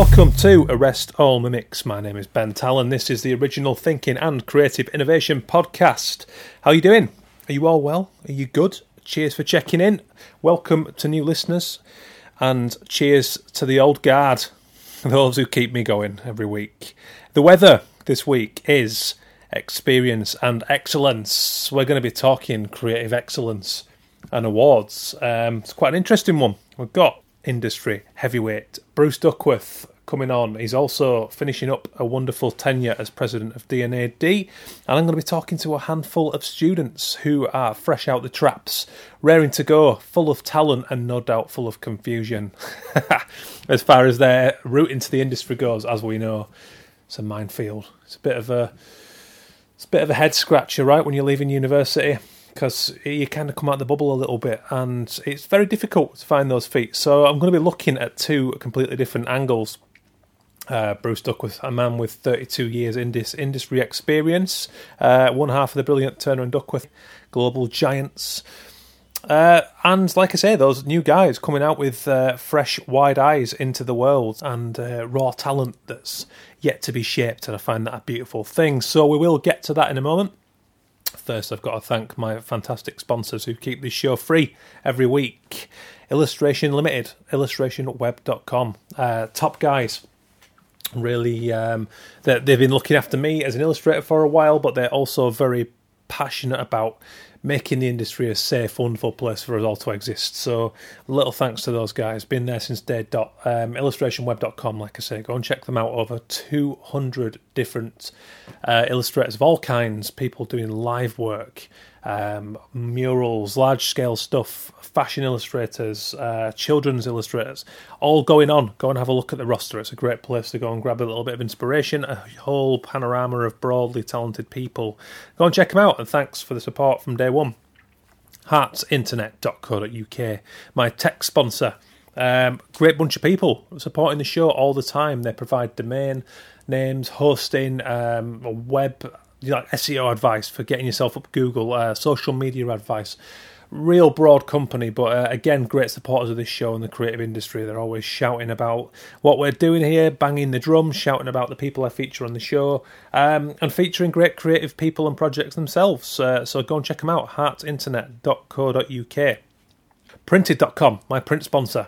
Welcome to Arrest All Mimics. My name is Ben Tallon. This is the original thinking and creative innovation podcast. How are you doing? Are you all well? Are you good? Cheers for checking in. Welcome to new listeners, and cheers to the old guard, those who keep me going every week. The weather this week is experience and excellence. We're going to be talking creative excellence and awards. Um, it's quite an interesting one. We've got industry heavyweight Bruce Duckworth coming on. He's also finishing up a wonderful tenure as president of DNA D&AD, and I'm going to be talking to a handful of students who are fresh out the traps, raring to go, full of talent and no doubt full of confusion. as far as their route into the industry goes, as we know, it's a minefield. It's a bit of a it's a bit of a head scratcher, right, when you're leaving university because you kind of come out of the bubble a little bit, and it's very difficult to find those feet. So I'm going to be looking at two completely different angles. Uh, Bruce Duckworth, a man with 32 years in this industry experience, uh, one half of the brilliant Turner and Duckworth global giants. Uh, and like I say, those new guys coming out with uh, fresh, wide eyes into the world and uh, raw talent that's yet to be shaped, and I find that a beautiful thing. So we will get to that in a moment. First, I've got to thank my fantastic sponsors who keep this show free every week. Illustration Limited, illustrationweb.com. Uh, top guys. Really, um, that they've been looking after me as an illustrator for a while, but they're also very passionate about making the industry a safe, wonderful place for us all to exist. So, little thanks to those guys. Been there since day dot. Um, illustrationweb.com, like I say, go and check them out. Over 200 different uh, illustrators of all kinds, people doing live work, um, murals, large scale stuff, fashion illustrators, uh, children's illustrators, all going on. Go and have a look at the roster. It's a great place to go and grab a little bit of inspiration, a whole panorama of broadly talented people. Go and check them out, and thanks for the support from day one. Heartinternet.co.uk, my tech sponsor. Um, great bunch of people supporting the show all the time. They provide domain names, hosting, um, web like SEO advice for getting yourself up Google, uh, social media advice. Real broad company, but uh, again, great supporters of this show and the creative industry. They're always shouting about what we're doing here, banging the drum, shouting about the people I feature on the show, um, and featuring great creative people and projects themselves. Uh, so go and check them out, heartinternet.co.uk. Printed.com, my print sponsor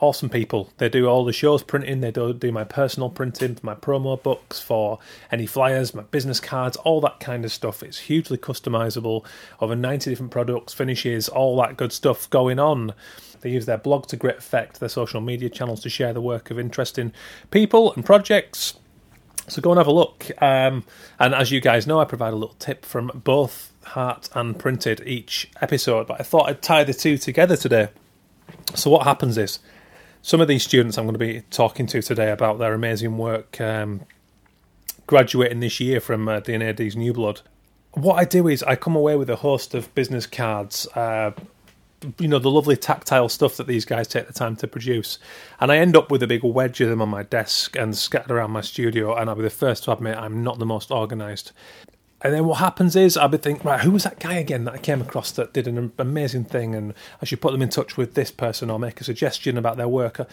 awesome people. They do all the shows printing, they do, do my personal printing my promo books, for any flyers, my business cards, all that kind of stuff. It's hugely customizable. Over 90 different products, finishes, all that good stuff going on. They use their blog to great effect, their social media channels to share the work of interesting people and projects. So go and have a look. Um, and as you guys know, I provide a little tip from both Heart and Printed each episode, but I thought I'd tie the two together today. So what happens is some of these students I'm going to be talking to today about their amazing work um, graduating this year from uh, D&AD's New Blood. What I do is I come away with a host of business cards, uh, you know, the lovely tactile stuff that these guys take the time to produce. And I end up with a big wedge of them on my desk and scattered around my studio. And I'll be the first to admit I'm not the most organised. And then what happens is I'll be thinking, right, who was that guy again that I came across that did an amazing thing, and I should put them in touch with this person or make a suggestion about their work.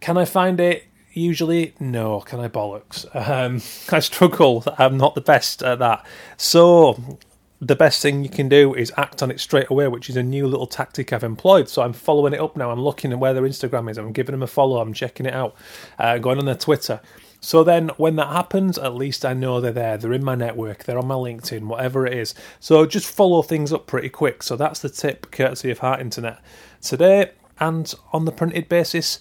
Can I find it? Usually, no. Can I bollocks? Um, I struggle. I'm not the best at that. So the best thing you can do is act on it straight away, which is a new little tactic I've employed. So I'm following it up now. I'm looking at where their Instagram is. I'm giving them a follow. I'm checking it out. Uh, going on their Twitter. So then, when that happens, at least I know they're there. They're in my network. They're on my LinkedIn, whatever it is. So just follow things up pretty quick. So that's the tip, courtesy of Heart Internet. Today, and on the printed basis,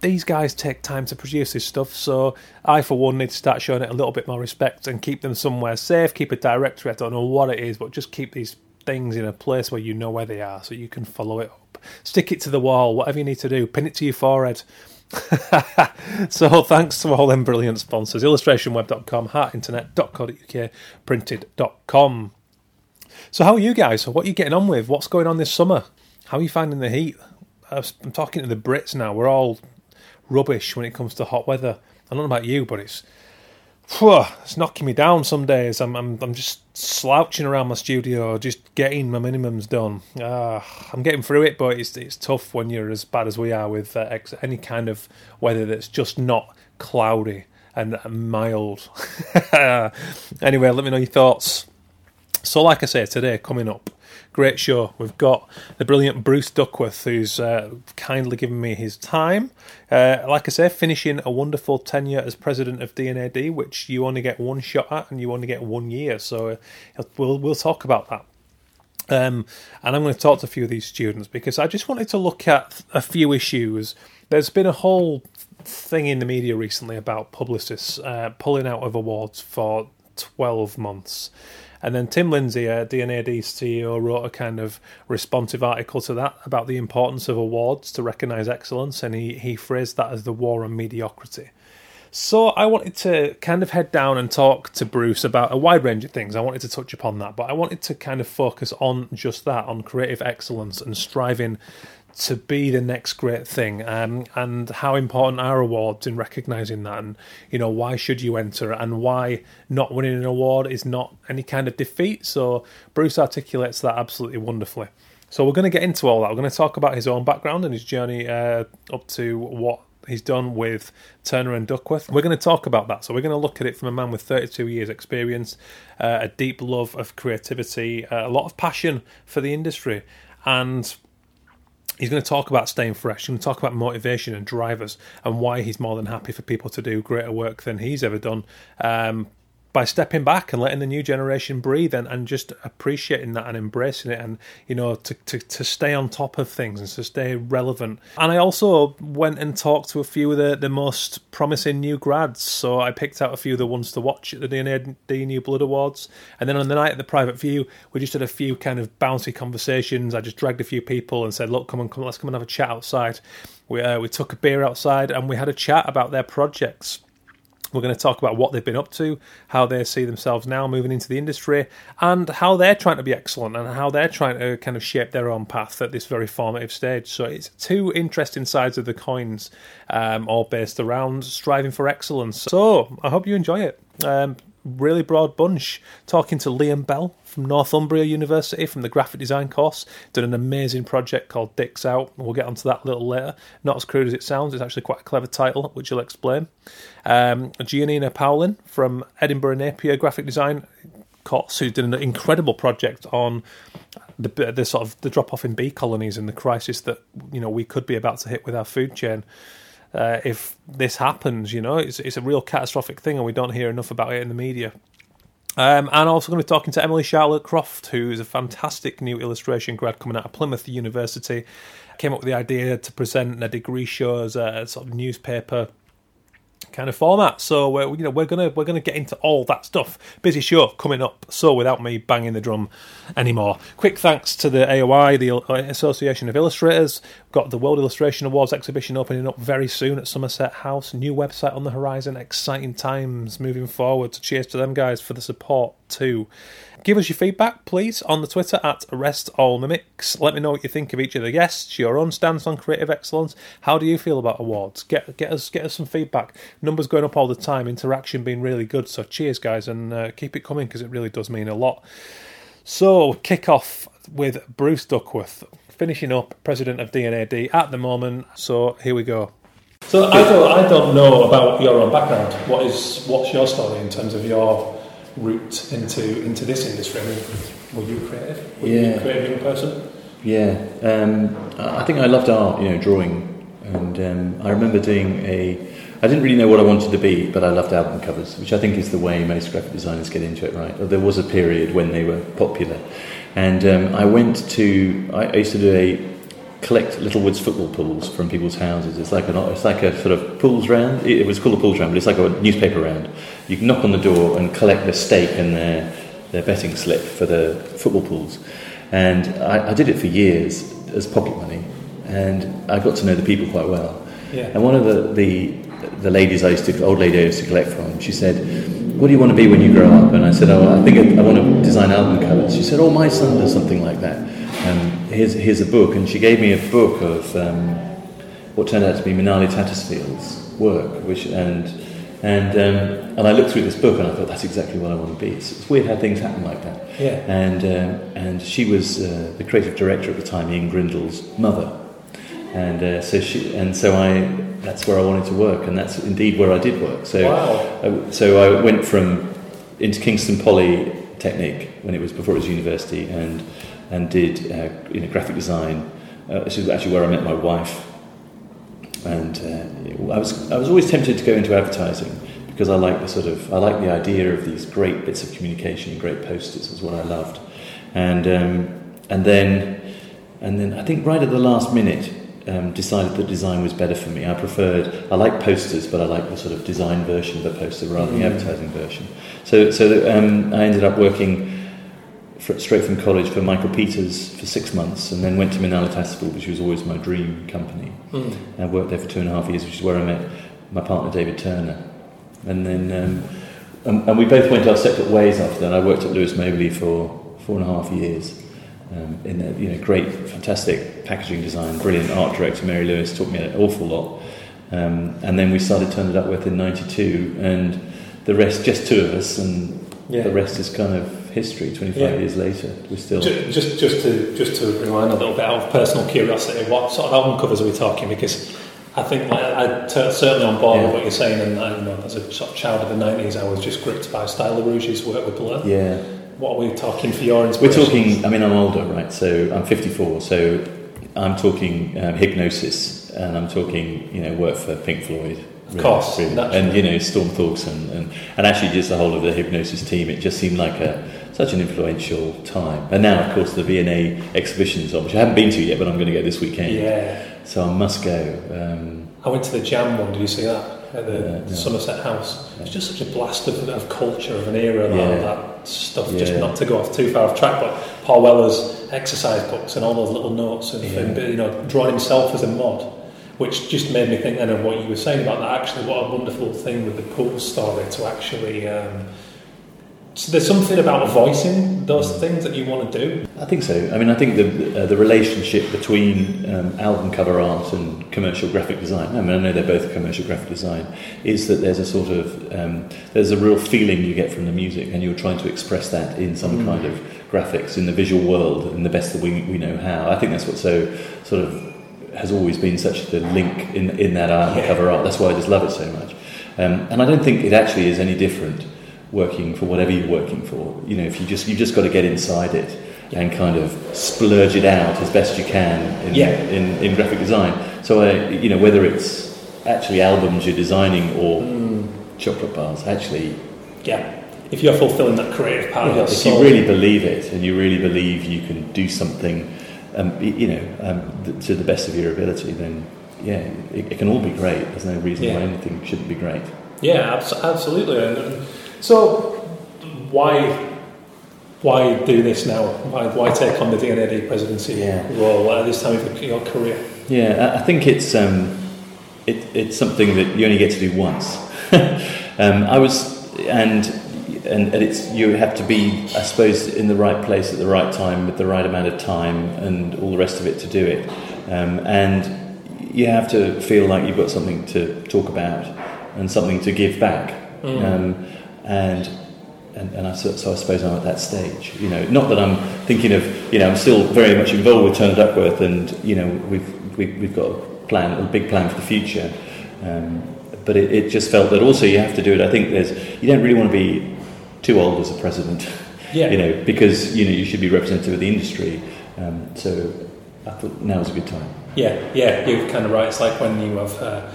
these guys take time to produce this stuff. So I, for one, need to start showing it a little bit more respect and keep them somewhere safe. Keep a directory. I don't know what it is, but just keep these things in a place where you know where they are, so you can follow it up. Stick it to the wall. Whatever you need to do, pin it to your forehead. so thanks to all them brilliant sponsors. Illustrationweb.com heartinternet.co.uk printed.com so how are you guys? What are you getting on with? What's going on this summer? How are you finding the heat? I'm talking to the brits now. We're all rubbish when it comes to hot weather. I don't know about you but it's Whew, it's knocking me down some days. I'm, I'm, I'm just slouching around my studio, just getting my minimums done. Uh, I'm getting through it, but it's it's tough when you're as bad as we are with uh, ex- any kind of weather that's just not cloudy and mild. anyway, let me know your thoughts. So, like I say, today coming up, great show. We've got the brilliant Bruce Duckworth, who's uh, kindly given me his time. Uh, like I say, finishing a wonderful tenure as president of D&AD, which you only get one shot at and you only get one year. So, uh, we'll we'll talk about that. Um, and I'm going to talk to a few of these students because I just wanted to look at a few issues. There's been a whole thing in the media recently about publicists uh, pulling out of awards for 12 months. And then Tim Lindsay, uh, D&AD's CEO, wrote a kind of responsive article to that about the importance of awards to recognise excellence, and he, he phrased that as the war on mediocrity. So I wanted to kind of head down and talk to Bruce about a wide range of things. I wanted to touch upon that, but I wanted to kind of focus on just that, on creative excellence and striving to be the next great thing. Um, and how important are awards in recognizing that? And you know why should you enter? And why not winning an award is not any kind of defeat? So bruce articulates that absolutely wonderfully. So we're going to get into all that. We're going to talk about his own background and his journey uh, up to what he's done with Turner and Duckworth. We're going to talk about that. So we're going to look at it from a man with 32 years experience, uh, a deep love of creativity, uh, a lot of passion for the industry, and He's going to talk about staying fresh. He's going to talk about motivation and drivers and why he's more than happy for people to do greater work than he's ever done. Um, by stepping back and letting the new generation breathe and, and just appreciating that and embracing it and you know to, to, to stay on top of things and to stay relevant. And i also went and talked to a few of the, the most promising new grads. So i picked out a few of the ones to watch at the D&AD New Blood Awards. And then on the night at the private view we just had a few kind of bouncy conversations. I just dragged a few people and said look come on come on, let's come and have a chat outside. We, uh, we took a beer outside and we had a chat about their projects we're going to talk about what they've been up to, how they see themselves now moving into the industry, and how they're trying to be excellent and how they're trying to kind of shape their own path at this very formative stage. So it's two interesting sides of the coins, um, all based around striving for excellence. So I hope you enjoy it. Um, really broad bunch. Talking to Liam Bell from Northumbria University from the graphic design course. Done an amazing project called Dicks Out. We'll get onto that a little later. Not as crude as it sounds. It's actually quite a clever title, which you'll explain. Um, Gianinna Pawlyn from Edinburgh Napier graphic design course, who did an incredible project on the, the sort of the drop off in bee colonies and the crisis that you know we could be about to hit with our food chain uh, if this happens. You know, it's it's a real catastrophic thing, and we don't hear enough about it in the media. Um, and also going to be talking to Emily Charlotte Croft, who is a fantastic new illustration grad coming out of Plymouth University. Came up with the idea to present a degree show as a sort of newspaper kind of format. So we're you know we're gonna we're gonna get into all that stuff. Busy show coming up. So without me banging the drum anymore, quick thanks to the AOI, the Association of Illustrators. Got the World Illustration Awards exhibition opening up very soon at Somerset House. New website on the horizon. Exciting times moving forward. So cheers to them guys for the support too. Give us your feedback, please, on the Twitter at Arrest All Mimics. Let me know what you think of each of the guests, your own stance on creative excellence. How do you feel about awards? Get get us get us some feedback. Numbers going up all the time, interaction being really good. So cheers, guys, and uh, keep it coming because it really does mean a lot. So kick off with Bruce Duckworth, finishing up president of D&AD at the moment. So here we go. So I don't I don't know about your own background. What is what's your story in terms of your route into into this industry? I mean, were you creative? Were yeah. you a creative young person? Yeah, um, I think I loved art, you know, drawing, and um, I remember doing a. I didn't really know what I wanted to be, but I loved album covers, which I think is the way most graphic designers get into it, right? There was a period when they were popular, and um, I went to. I, used to do a collect Littlewoods football pools from people's houses. It's like a it's like a sort of pools round. It, was called a pools round, but it's like a newspaper round. You can knock on the door and collect their stake and their their betting slip for the football pools. And I, I did it for years as pocket money, and I got to know the people quite well. Yeah. And one of the, the the ladies I used to, old lady I used to collect from, she said, "What do you want to be when you grow up?" And I said, "Oh, I think I, want to design album covers." She said, "Oh, my son does something like that." And here's, here's a book. And she gave me a book of um, what turned out to be Minale Tattersfield's work, which, and And, um, and I looked through this book and I thought, that's exactly what I want to be. It's, it's weird how things happen like that. Yeah. And, um, and she was uh, the creative director at the time, Ian Grindle's mother. And, uh, so she, and so I, that's where I wanted to work, and that's indeed where I did work. So, Wow. I, so I went from into Kingston Polytechnic when it was before it was university, and and did uh, you know graphic design. Uh, this is actually where I met my wife, and uh, I was I was always tempted to go into advertising because I like the sort of I like the idea of these great bits of communication, great posters is what I loved, and um, and then and then I think right at the last minute um, decided that design was better for me. I preferred I like posters, but I like the sort of design version of the poster rather than the advertising version. So so um, I ended up working fr straight from college for Michael Peters for six months, and then went to Minale Tattersfield, School, which was always my dream company. Mm. I worked there for two and a half years, which is where I met my partner David Turner. And then, um, and, and we both went our separate ways after that. I worked at Lewis Moberly for four and a half years. Um, in a, you know, great, fantastic packaging design, brilliant art director Mary Lewis taught me an awful lot. Um, and then we started Turner Duckworth in '92, and the rest, just two of us, and Yeah. the rest is kind of history. 25 Yeah. years later, we're still. Ju- Just, just to just to rewind a little bit out of personal curiosity, what sort of album covers are we talking? Because I think like, I'm certainly on board with what you're saying, and I, you know, as a sort of child of the '90s, I was just gripped by Stylorouge's work with Blur. Yeah, What are we talking for your We're talking, I mean, I'm older, right? So I'm 54, so I'm talking um, Hipgnosis, and I'm talking, you know, work for Pink Floyd. Of course, naturally. and you know, Storm Thorgerson, and, and actually just the whole of the Hipgnosis team. It just seemed like a such an influential time. And now, of course, the V&A exhibition's on, which I haven't been to yet, but I'm going to go this weekend. Yeah, So I must go. Um, I went to the Jam one. Did you see that at the no. Somerset House? It's just such a blast of, of culture of an era. That, Yeah. that stuff. Just not to go off too far off track, but Paul Weller's exercise books and all those little notes and, Yeah. him, you know, drawing himself as a mod. Which just made me think then of what you were saying about that. Actually, what a wonderful thing with the pool story to actually. Um, so there's something about voicing those things that you want to do. I think so. I mean, I think the uh, the relationship between um, album cover art and commercial graphic design. I mean, I know they're both commercial graphic design. Is that there's a sort of um, there's a real feeling you get from the music, and you're trying to express that in some Mm. kind of graphics in the visual world in the best that we we know how. I think that's what so sort of has always been such the link in in that album Yeah. cover art. That's why I just love it so much. Um, and I don't think it actually is any different working for whatever you're working for. You know, if you just you've just got to get inside it and kind of splurge it out as best you can in, Yeah. in, in graphic design. So, uh, you know, whether it's actually albums you're designing or Mm. chocolate bars, actually, Yeah, if you're fulfilling that creative part of your if soul. you really believe it and you really believe you can do something, um, you know, um, th- to the best of your ability, then yeah, it, it can all be great. There's no reason Yeah. why anything shouldn't be great. Yeah, abs- absolutely. And, and so, why why do this now? Why, why take on the D&AD presidency Yeah. role at this time of your career? Yeah, I think it's um, it, it's something that you only get to do once. um, I was, and, and and it's you have to be, I suppose, in the right place at the right time with the right amount of time and all the rest of it to do it. Um, and you have to feel like you've got something to talk about and something to give back. Mm. And and, and I, so, so I suppose I'm at that stage. You know, not that I'm thinking of, you know, I'm still very much involved with Turner Duckworth, and you know, we've we, we've got a plan, a big plan for the future. Um, but it, it just felt that also you have to do it. I think there's you don't really want to be too old as a president, Yeah. you know, because you know you should be representative of the industry. Um, so I thought now is a good time. Yeah, yeah, you're kind of right. It's like when you have. Uh,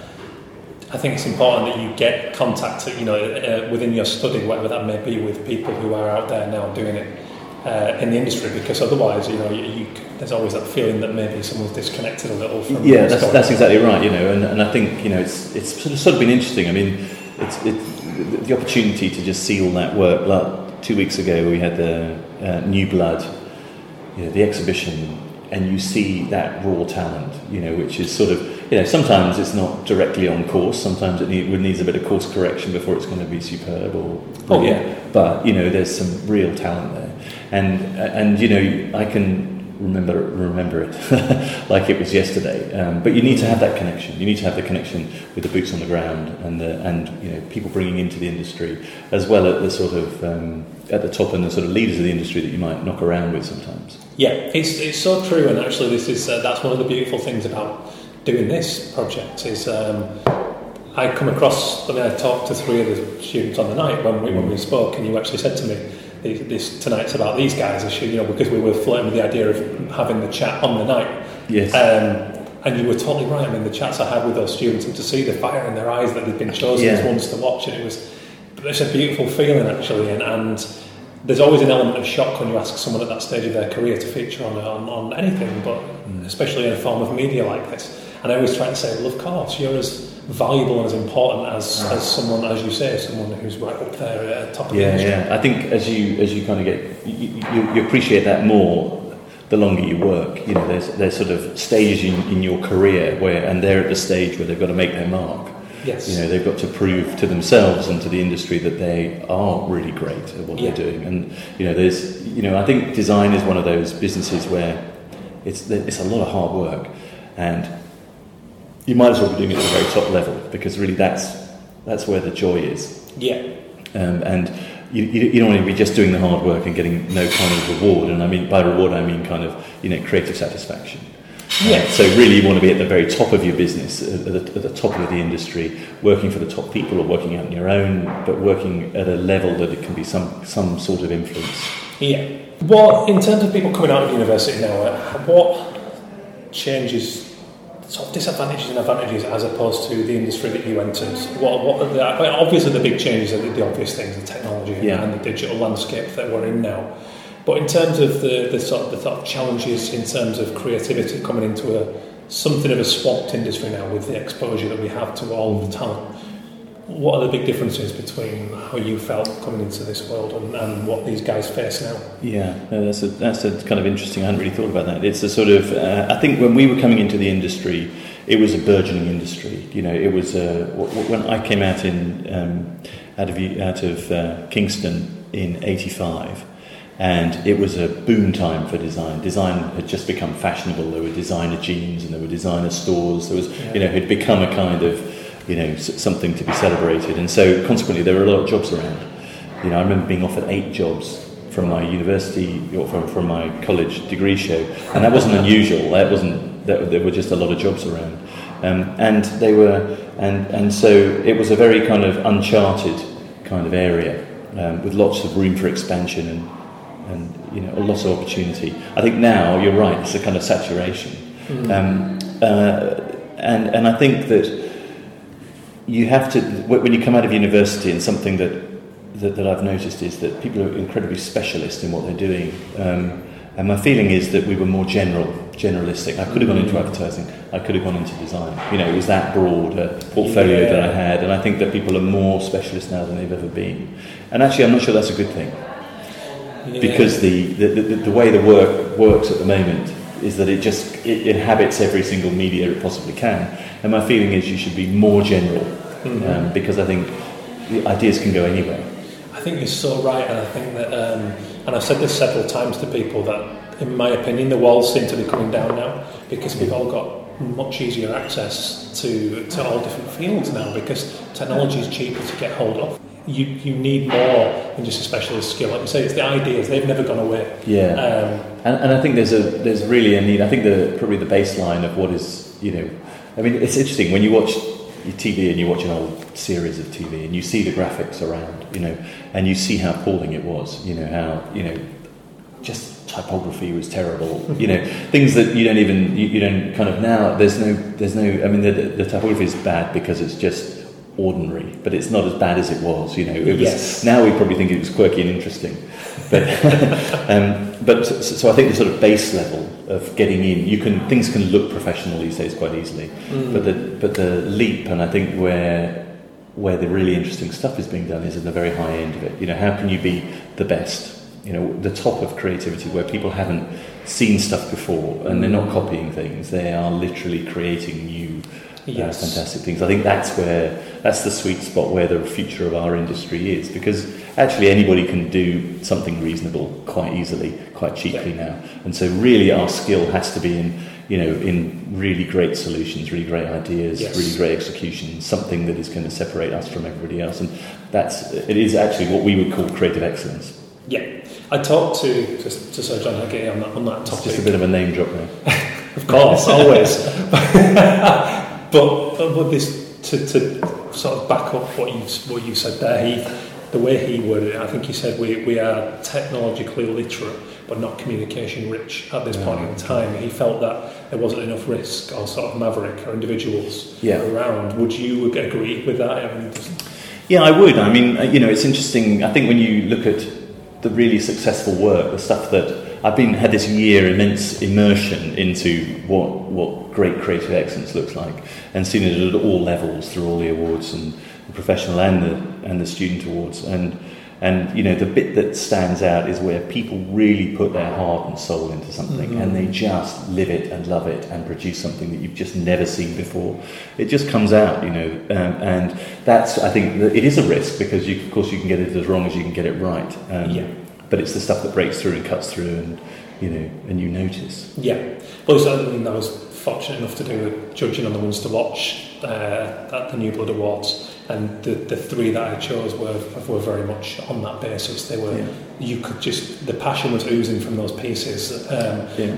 I think it's important that you get contact, you know, uh, within your study, whatever that may be, with people who are out there now doing it uh, in the industry, because otherwise, you know, you, you, there's always that feeling that maybe someone's disconnected a little from. Yeah, that's, that's exactly right. You know, and, and I think you know it's it's sort of, sort of been interesting. I mean, it's it, the- the opportunity to just see all that work. Like two weeks ago, we had the uh, New Blood, you know, the exhibition, and you see that raw talent. You know, which is sort of you know sometimes it's not directly on course. Sometimes it, need, it needs a bit of course correction before it's going to be superb or Oh, yeah. But you know, there's some real talent there, and and you know, I can remember remember it like it was yesterday. Um, but you need to have that connection. You need to have the connection with the boots on the ground and the, and you know people bringing into the industry, as well as the sort of um, at the top and the sort of leaders of the industry that you might knock around with sometimes. Yeah, it's it's so true, and actually, this is uh, that's one of the beautiful things about doing this project is. Um, I come across. I mean, I talked to three of the students on the night when we, when we spoke, and you actually said to me, "This tonight's about these guys." You know, because we were flirting with the idea of having the chat on the night. Yes. Um, and you were totally right. I mean, the chats I had with those students, and to see the fire in their eyes that they'd been chosen Yeah. as ones to watch, and it was it's a beautiful feeling actually, and. and there's always an element of shock when you ask someone at that stage of their career to feature on, on, on anything, but especially in a form of media like this. And I always try to say, well, of course, you're as valuable and as important as, as someone, as you say, someone who's right up there at the top of the Yeah, industry. yeah. I think as you as you kind of get you, you, you appreciate that more the longer you work. You know, there's there's sort of stages in, in your career where and they're at the stage where they've got to make their mark. Yes. You know, they've got to prove to themselves and to the industry that they are really great at what Yeah. they're doing. And you know, there's you know, I think design is one of those businesses where it's it's a lot of hard work, and you might as well be doing it at the very top level because really that's that's where the joy is. yeah. Um, and you, you, don't want to be just doing the hard work and getting no kind of reward. And I mean by reward, I mean kind of you know creative satisfaction. Yeah. So really, you want to be at the very top of your business, at the, at the top of the industry, working for the top people or working out on your own, but working at a level that it can be some some sort of influence. Yeah. What, in terms of people coming out of university now, uh, what changes, sort of disadvantages and advantages as opposed to the industry that you entered? What, what are the, obviously the big changes are the, the obvious things, the technology Yeah. and the digital landscape that we're in now. But in terms of the, the sort of the sort of challenges in terms of creativity coming into a something of a swamped industry now with the exposure that we have to all the talent, what are the big differences between how you felt coming into this world and, and what these guys face now? Yeah, no, that's a, that's a kind of interesting. I hadn't really thought about that. It's a sort of. Uh, I think when we were coming into the industry, it was a burgeoning industry. You know, it was uh, when I came out in um, out of out of uh, Kingston in '85, and it was a boom time for design. Design had just become fashionable. There were designer jeans and there were designer stores. There was, you know, it had become a kind of you know something to be celebrated, and so consequently there were a lot of jobs around. You know, I remember being offered eight jobs from my university or from, from my college degree show, and that wasn't unusual. That wasn't. There, there were just a lot of jobs around, um, and they were, and and so it was a very kind of uncharted kind of area um, with lots of room for expansion and and you know a lot of opportunity. I think now you're right. It's a kind of saturation, um, uh, and and I think that you have to when you come out of university and something that that, that I've noticed is that people are incredibly specialist in what they're doing. Um, and my feeling is that we were more general, generalistic. I could have gone into advertising. I could have gone into design. You know, it was that broad a portfolio that I had. And I think that people are more specialist now than they've ever been. And actually, I'm not sure that's a good thing Yeah. because the, the, the, the way the work works at the moment is that it just it inhabits every single media it possibly can. And my feeling is you should be more general um, because I think the ideas can go anywhere. I think you're so right, and I think that, um, and I've said this several times to people that, in my opinion, the walls seem to be coming down now because we've all got much easier access to to all different fields now because technology is cheaper to get hold of. You you need more than just a specialist skill. Like you say, it's the ideas; they've never gone away. Yeah. Um, And, and I think there's a there's really a need. I think the probably the baseline of what is you know, I mean it's interesting when you watch your TV and you watch an old series of TV and you see the graphics around, you know, and you see how appalling it was, you know how you know, just typography was terrible, you know, things that you don't even you, you don't kind of now. There's no there's no. I mean the, the, the typography is bad because it's just ordinary, but it's not as bad as it was. You know, it was Yes. now we probably think it was quirky and interesting, but um, but so, I think the sort of base level of getting in, you can things can look professional these days quite easily, but the but the leap, and I think where where the really interesting stuff is being done is in the very high end of it. You know, how can you be the best? You know, the top of creativity where people haven't seen stuff before and they're not copying things; they are literally creating new yes. uh, fantastic things. I think that's where that's the sweet spot where the future of our industry is because actually anybody can do something reasonable quite easily, quite cheaply now. And so really our skill has to be in you know in really great solutions, really great ideas, yes. really great execution, something that is going to separate us from everybody else. And that's it is actually what we would call creative excellence. Yeah. I talked to, to, to Sir John Hegarty on that, on that topic. It's just a bit of a name drop there. of course, always. but, but this, to, to sort of back up what you, what you said there, he, the way he worded it, I think he said we, we are technologically literate but not communication rich at this point in time. He felt that there wasn't enough risk or sort of maverick or individuals yeah. around. Would you agree with that? Yeah, I would. I mean, you know, it's interesting. I think when you look at the really successful work, the stuff that I've been had this year immense immersion into what what great creative excellence looks like, and seen it at all levels through all the awards and the professional and the and the student awards and and you know the bit that stands out is where people really put their heart and soul into something, mm-hmm. and they just live it and love it and produce something that you've just never seen before. It just comes out, you know, um, and that's I think it is a risk because you, of course you can get it as wrong as you can get it right. Um, yeah. But it's the stuff that breaks through and cuts through, and you know, and you notice. Yeah. Well, certainly I was fortunate enough to do judging on the ones to watch uh, at the New Blood Awards and the, the three that I chose were were very much on that basis. They were yeah. you could just the passion was oozing from those pieces. Um, yeah.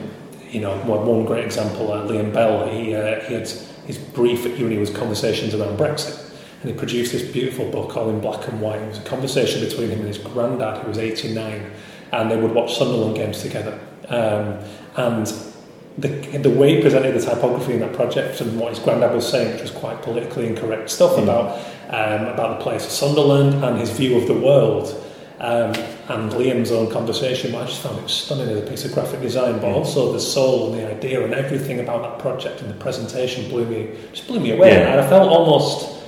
You know, one great example, uh, Liam Bell. He uh, he had his brief at uni was conversations around Brexit. And he produced this beautiful book all in black and white. It was a conversation between him and his granddad, who was 89, and they would watch Sunderland games together. Um, and the, the way he presented the typography in that project and what his granddad was saying, which was quite politically incorrect stuff mm. about um, about the place of Sunderland and his view of the world. Um, and Liam's own conversation, I just found it stunning as a piece of graphic design, but also the soul and the idea and everything about that project and the presentation blew me just blew me away. Yeah. And I felt almost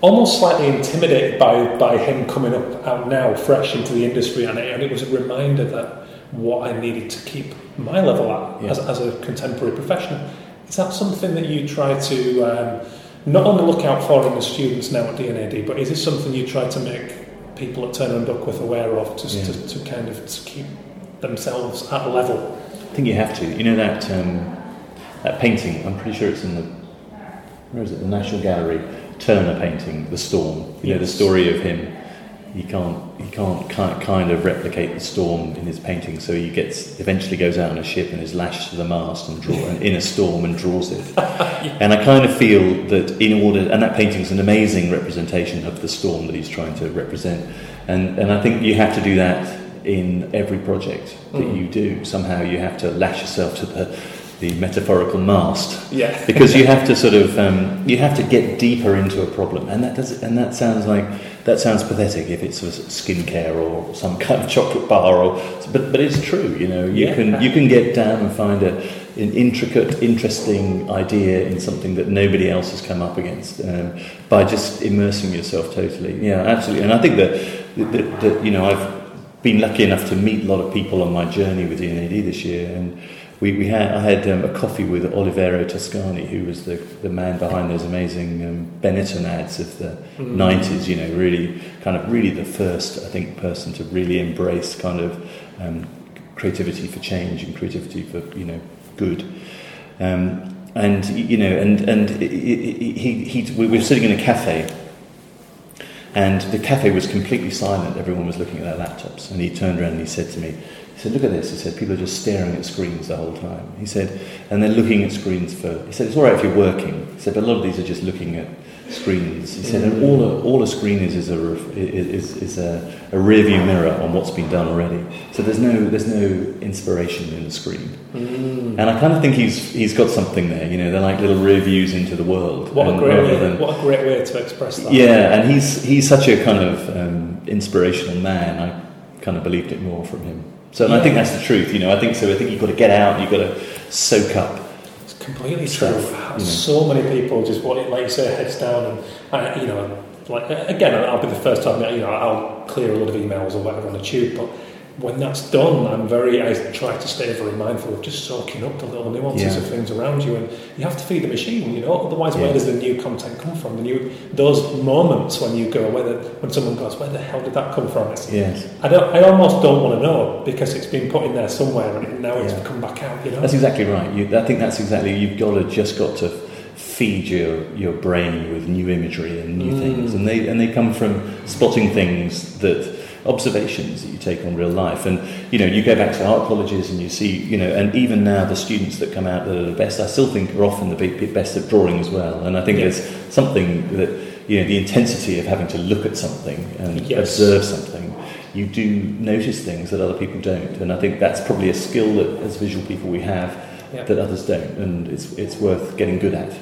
almost slightly intimidated by by him coming up out now fresh into the industry, and it, and it was a reminder that what I needed to keep my level at yeah. as, as a contemporary professional. Is that something that you try to um, not on the lookout for in the students now at D&AD, but is this something you try to make people at Turner and Duckworth aware of to, yeah. to, to, kind of to keep themselves at a level? I think you have to. You know that um, that painting. I'm pretty sure it's in the where is it? The National Gallery. Turner painting, The Storm. You yes. know the story of him he can't he can't kind of replicate the storm in his painting, so he gets eventually goes out on a ship and is lashed to the mast and draw in a storm and draws it. yeah. And I kind of feel that in order, and that painting is an amazing representation of the storm that he's trying to represent, and and I think you have to do that in every project that mm. you do. Somehow you have to lash yourself to the the metaphorical mast. Yeah. because you have to sort of um, you have to get deeper into a problem, and that does and that sounds like that sounds pathetic if it's a skincare or some kind of chocolate bar, or but but it's true. You know, you yeah. can you can get down and find a, an intricate, interesting idea in something that nobody else has come up against um, by just immersing yourself totally. Yeah, absolutely. And I think that, that, that you know I've been lucky enough to meet a lot of people on my journey with D&AD this year and we, we had, I had um, a coffee with Oliviero Toscani, who was the, the man behind those amazing um, Benetton ads of the mm. 90s, you know, really kind of really the first, I think, person to really embrace kind of um, creativity for change and creativity for, you know, good. Um, and, you know, and, and he, he, he, we were sitting in a cafe and the cafe was completely silent. Everyone was looking at their laptops. And he turned around and he said to me, he said, look at this. He said, people are just staring at screens the whole time. He said, and they're looking at screens for, he said, it's all right if you're working. He said, but a lot of these are just looking at screens. He said, and all a, all a screen is is a, is, is a, a rear view mirror on what's been done already. So there's no, there's no inspiration in the screen. Mm. And I kind of think he's, he's got something there, you know, they're like little rear views into the world. What, a great, way, than, what a great way to express that. Yeah, and he's, he's such a kind of um, inspirational man. I kind of believed it more from him. So yeah. I think that's the truth, you know. I think so. I think you've got to get out. You've got to soak up. It's completely stuff, true. You know. So many people just want it, like you say, heads down, and you know, like again, I'll be the first time. You know, I'll clear a lot of emails or whatever on the tube, but when that's done, I'm very, I try to stay very mindful of just soaking up the little nuances Yeah. of things around you, and you have to feed the machine, you know. Otherwise, where does the new content come from? The new those moments when you go, where the, when someone goes, where the hell did that come from? It's, Yes. I don't, I almost don't want to know because it's been put in there somewhere, and now it's Yeah. come back out. You know. That's exactly right. You, I think that's exactly you've got to just got to feed your, your brain with new imagery and new Mm. things, and they and they come from spotting things that observations that you take on real life. And you know, you go back to art colleges and you see, you know, and even now the students that come out that are the best, I still think are often the best at drawing as well. And I think Yeah. there's something that you know the intensity of having to look at something and Yes. observe something you do notice things that other people don't. And I think that's probably a skill that, as visual people, we have Yeah. that others don't, and it's, it's worth getting good at.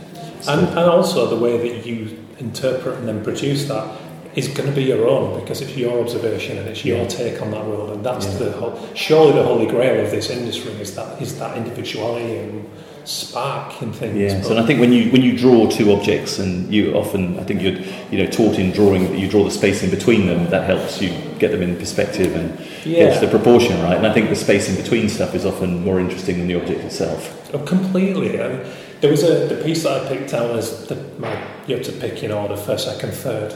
So- And, and also the way that you interpret and then produce that is going to be your own because it's your observation and it's your take on that world and that's Yeah. the whole, surely the holy grail of this industry is that is that individuality and spark in things. Yes, and I think when you when you draw two objects, and you often, I think you're you know taught in drawing that you draw the space in between them. That helps you get them in perspective and Yeah. gets the proportion right. And I think the space in between stuff is often more interesting than the object itself. Oh, completely. And there was a the piece that I picked out as the, my you have to pick in order first, second, third,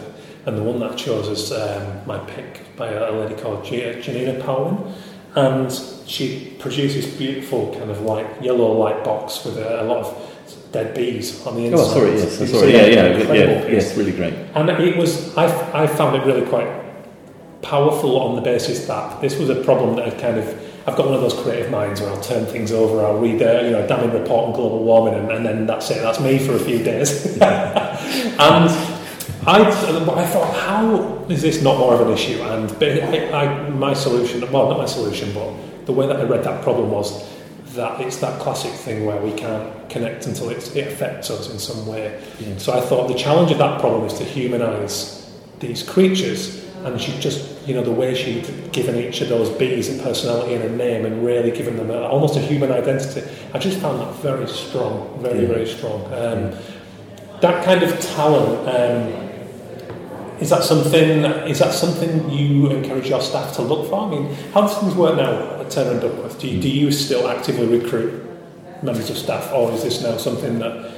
and the one that I chose as um, my pick by a, lady called Gianinna Pawlyn, and she produces this beautiful kind of like yellow light box with a, a lot of dead bees on the inside. Oh, sorry, yes, sorry, see yeah, yeah, yeah, yes, really great. And it was, I, I found it really quite powerful on the basis that this was a problem that had kind of, I've got one of those creative minds where I'll turn things over, I'll read a, you know, damning report on global warming and, and then that's it, that's me for a few days. and I, I thought, how is this not more of an issue? And it, I, my solution, well, not my solution, but the way that I read that problem was that it's that classic thing where we can't connect until it's, it affects us in some way. Yeah. So I thought the challenge of that problem is to humanise these creatures, and she just, you know, the way she'd given each of those bees a personality and a name, and really given them a, almost a human identity. I just found that very strong, very Yeah. very strong. Um, That kind of talent. Um, is that something? Is that something you encourage your staff to look for? I mean, how does things work now at Turner and Duckworth? Do you, do you still actively recruit members of staff, or is this now something that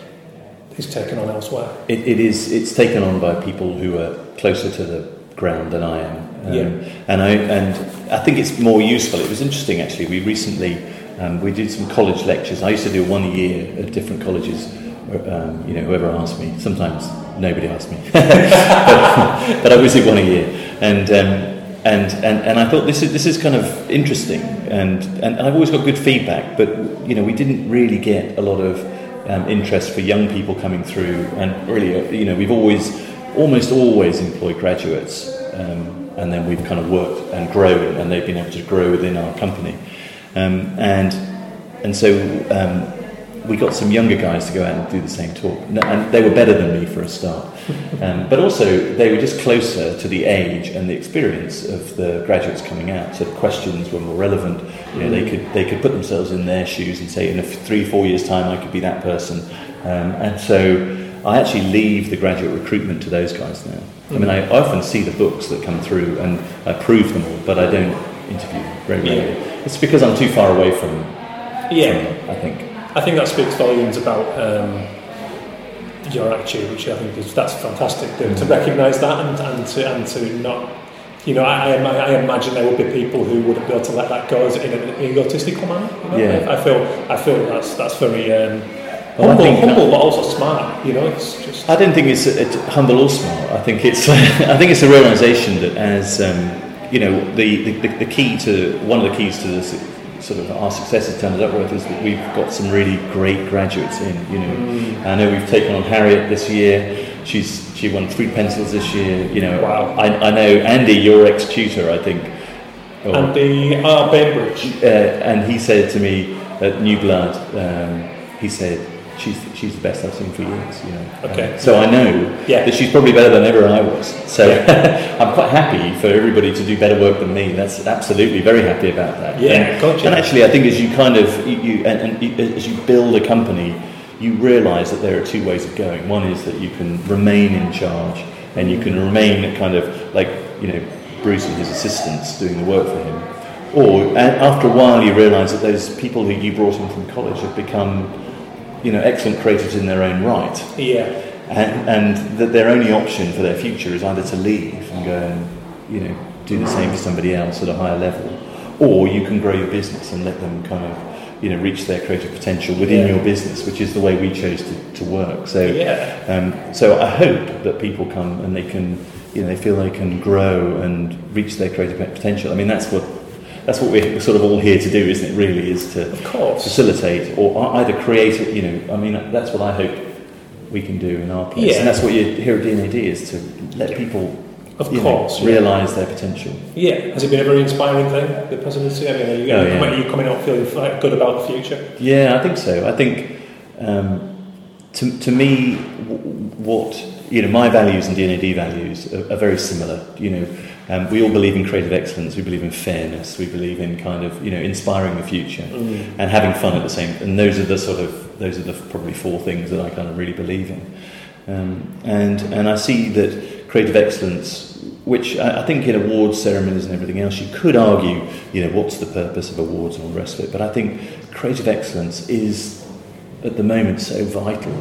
is taken on elsewhere? It, it is. It's taken on by people who are closer to the ground than I am. Um, Yeah. And I and I think it's more useful. It was interesting actually. We recently um, we did some college lectures. I used to do one a year at different colleges. Um, you know, whoever asked me. Sometimes nobody asked me, but, I always did one a year. And um, and, and, and I thought this is this is kind of interesting, and, and I've always got good feedback. But you know, we didn't really get a lot of um, interest for young people coming through, and really, uh, you know, we've always, almost always employed graduates, um, and then we've kind of worked and grown, and they've been able to grow within our company, um, and and so um, we got some younger guys to go out and do the same talk, and they were better than me for a start, um, but also they were just closer to the age and the experience of the graduates coming out. So the questions were more relevant. You know, they could they could put themselves in their shoes and say, in f- three four years time, I could be that person, um, and so. I actually leave the graduate recruitment to those guys now. I mean, I often see the books that come through and I prove them all, but I don't interview very rarely. It's because I'm too far away from, Yeah, from I think. I think that speaks volumes about um, your attitude, which I think is that's fantastic to, to recognise that and, and to and to not. You know, I, I, I imagine there would be people who wouldn't be able to let that go in an egotistical manner. You know? Yeah. I, I feel, I feel that's that's very um, Well, I humble, that- humble, but also smart. You know, it's just I don't think it's, it's humble or smart. I think it's I think it's a realization that as um, you know the, the, the key to one of the keys to this sort of our success has at Turner Duckworth is that we've got some really great graduates in. You know, I know we've taken on Harriet this year. She's she won three pencils this year. You know, Wow. I, I know Andy, your ex tutor, I think. or- and the uh, Bainbridge. uh, and he said to me at New Blood, um, he said, she's, she's the best I've seen for years, you know. Okay. Um, so I know Yeah. that she's probably better than ever I was. So I'm quite happy for everybody to do better work than me. That's absolutely very happy about that. Yeah, and, gotcha. and actually, I think as you kind of, you, you, and, and as you build a company, you realise that there are two ways of going. One is that you can remain in charge and you can remain kind of like, you know, Bruce and his assistants doing the work for him. or and after a while you realise that those people who you brought in from college have become, you know, excellent creators in their own right. Yeah. And, and that their only option for their future is either to leave and go and, you know, do the same for somebody else at a higher level, or you can grow your business and let them kind of, you know, reach their creative potential within Yeah. your business, which is the way we chose to, to work. So, Yeah. um, so I hope that people come and they can, you know, they feel they can grow and reach their creative potential. I mean, that's what that's what we're sort of all here to do, isn't it? Really, is to Of course. facilitate or either create it. You know, I mean, that's what I hope we can do in our place, Yeah. and that's what you here at D&AD is to let people, Of course, know, yeah. realise their potential. Yeah. Has it been a very inspiring thing, the presidency? I mean, are you, Oh, yeah. are you coming out feeling good about the future? Yeah, I think so. I think um, to, to me, w- what you know, my values and D&AD values are, are very similar. You know, um, we all believe in creative excellence. We believe in fairness. We believe in kind of you know inspiring the future and having fun at the same. And those are the sort of those are the probably four things that I kind of really believe in. Um, and and I see that creative excellence, which I, I think in awards ceremonies and everything else, you could argue, you know, what's the purpose of awards and all the rest of it. But I think creative excellence is at the moment so vital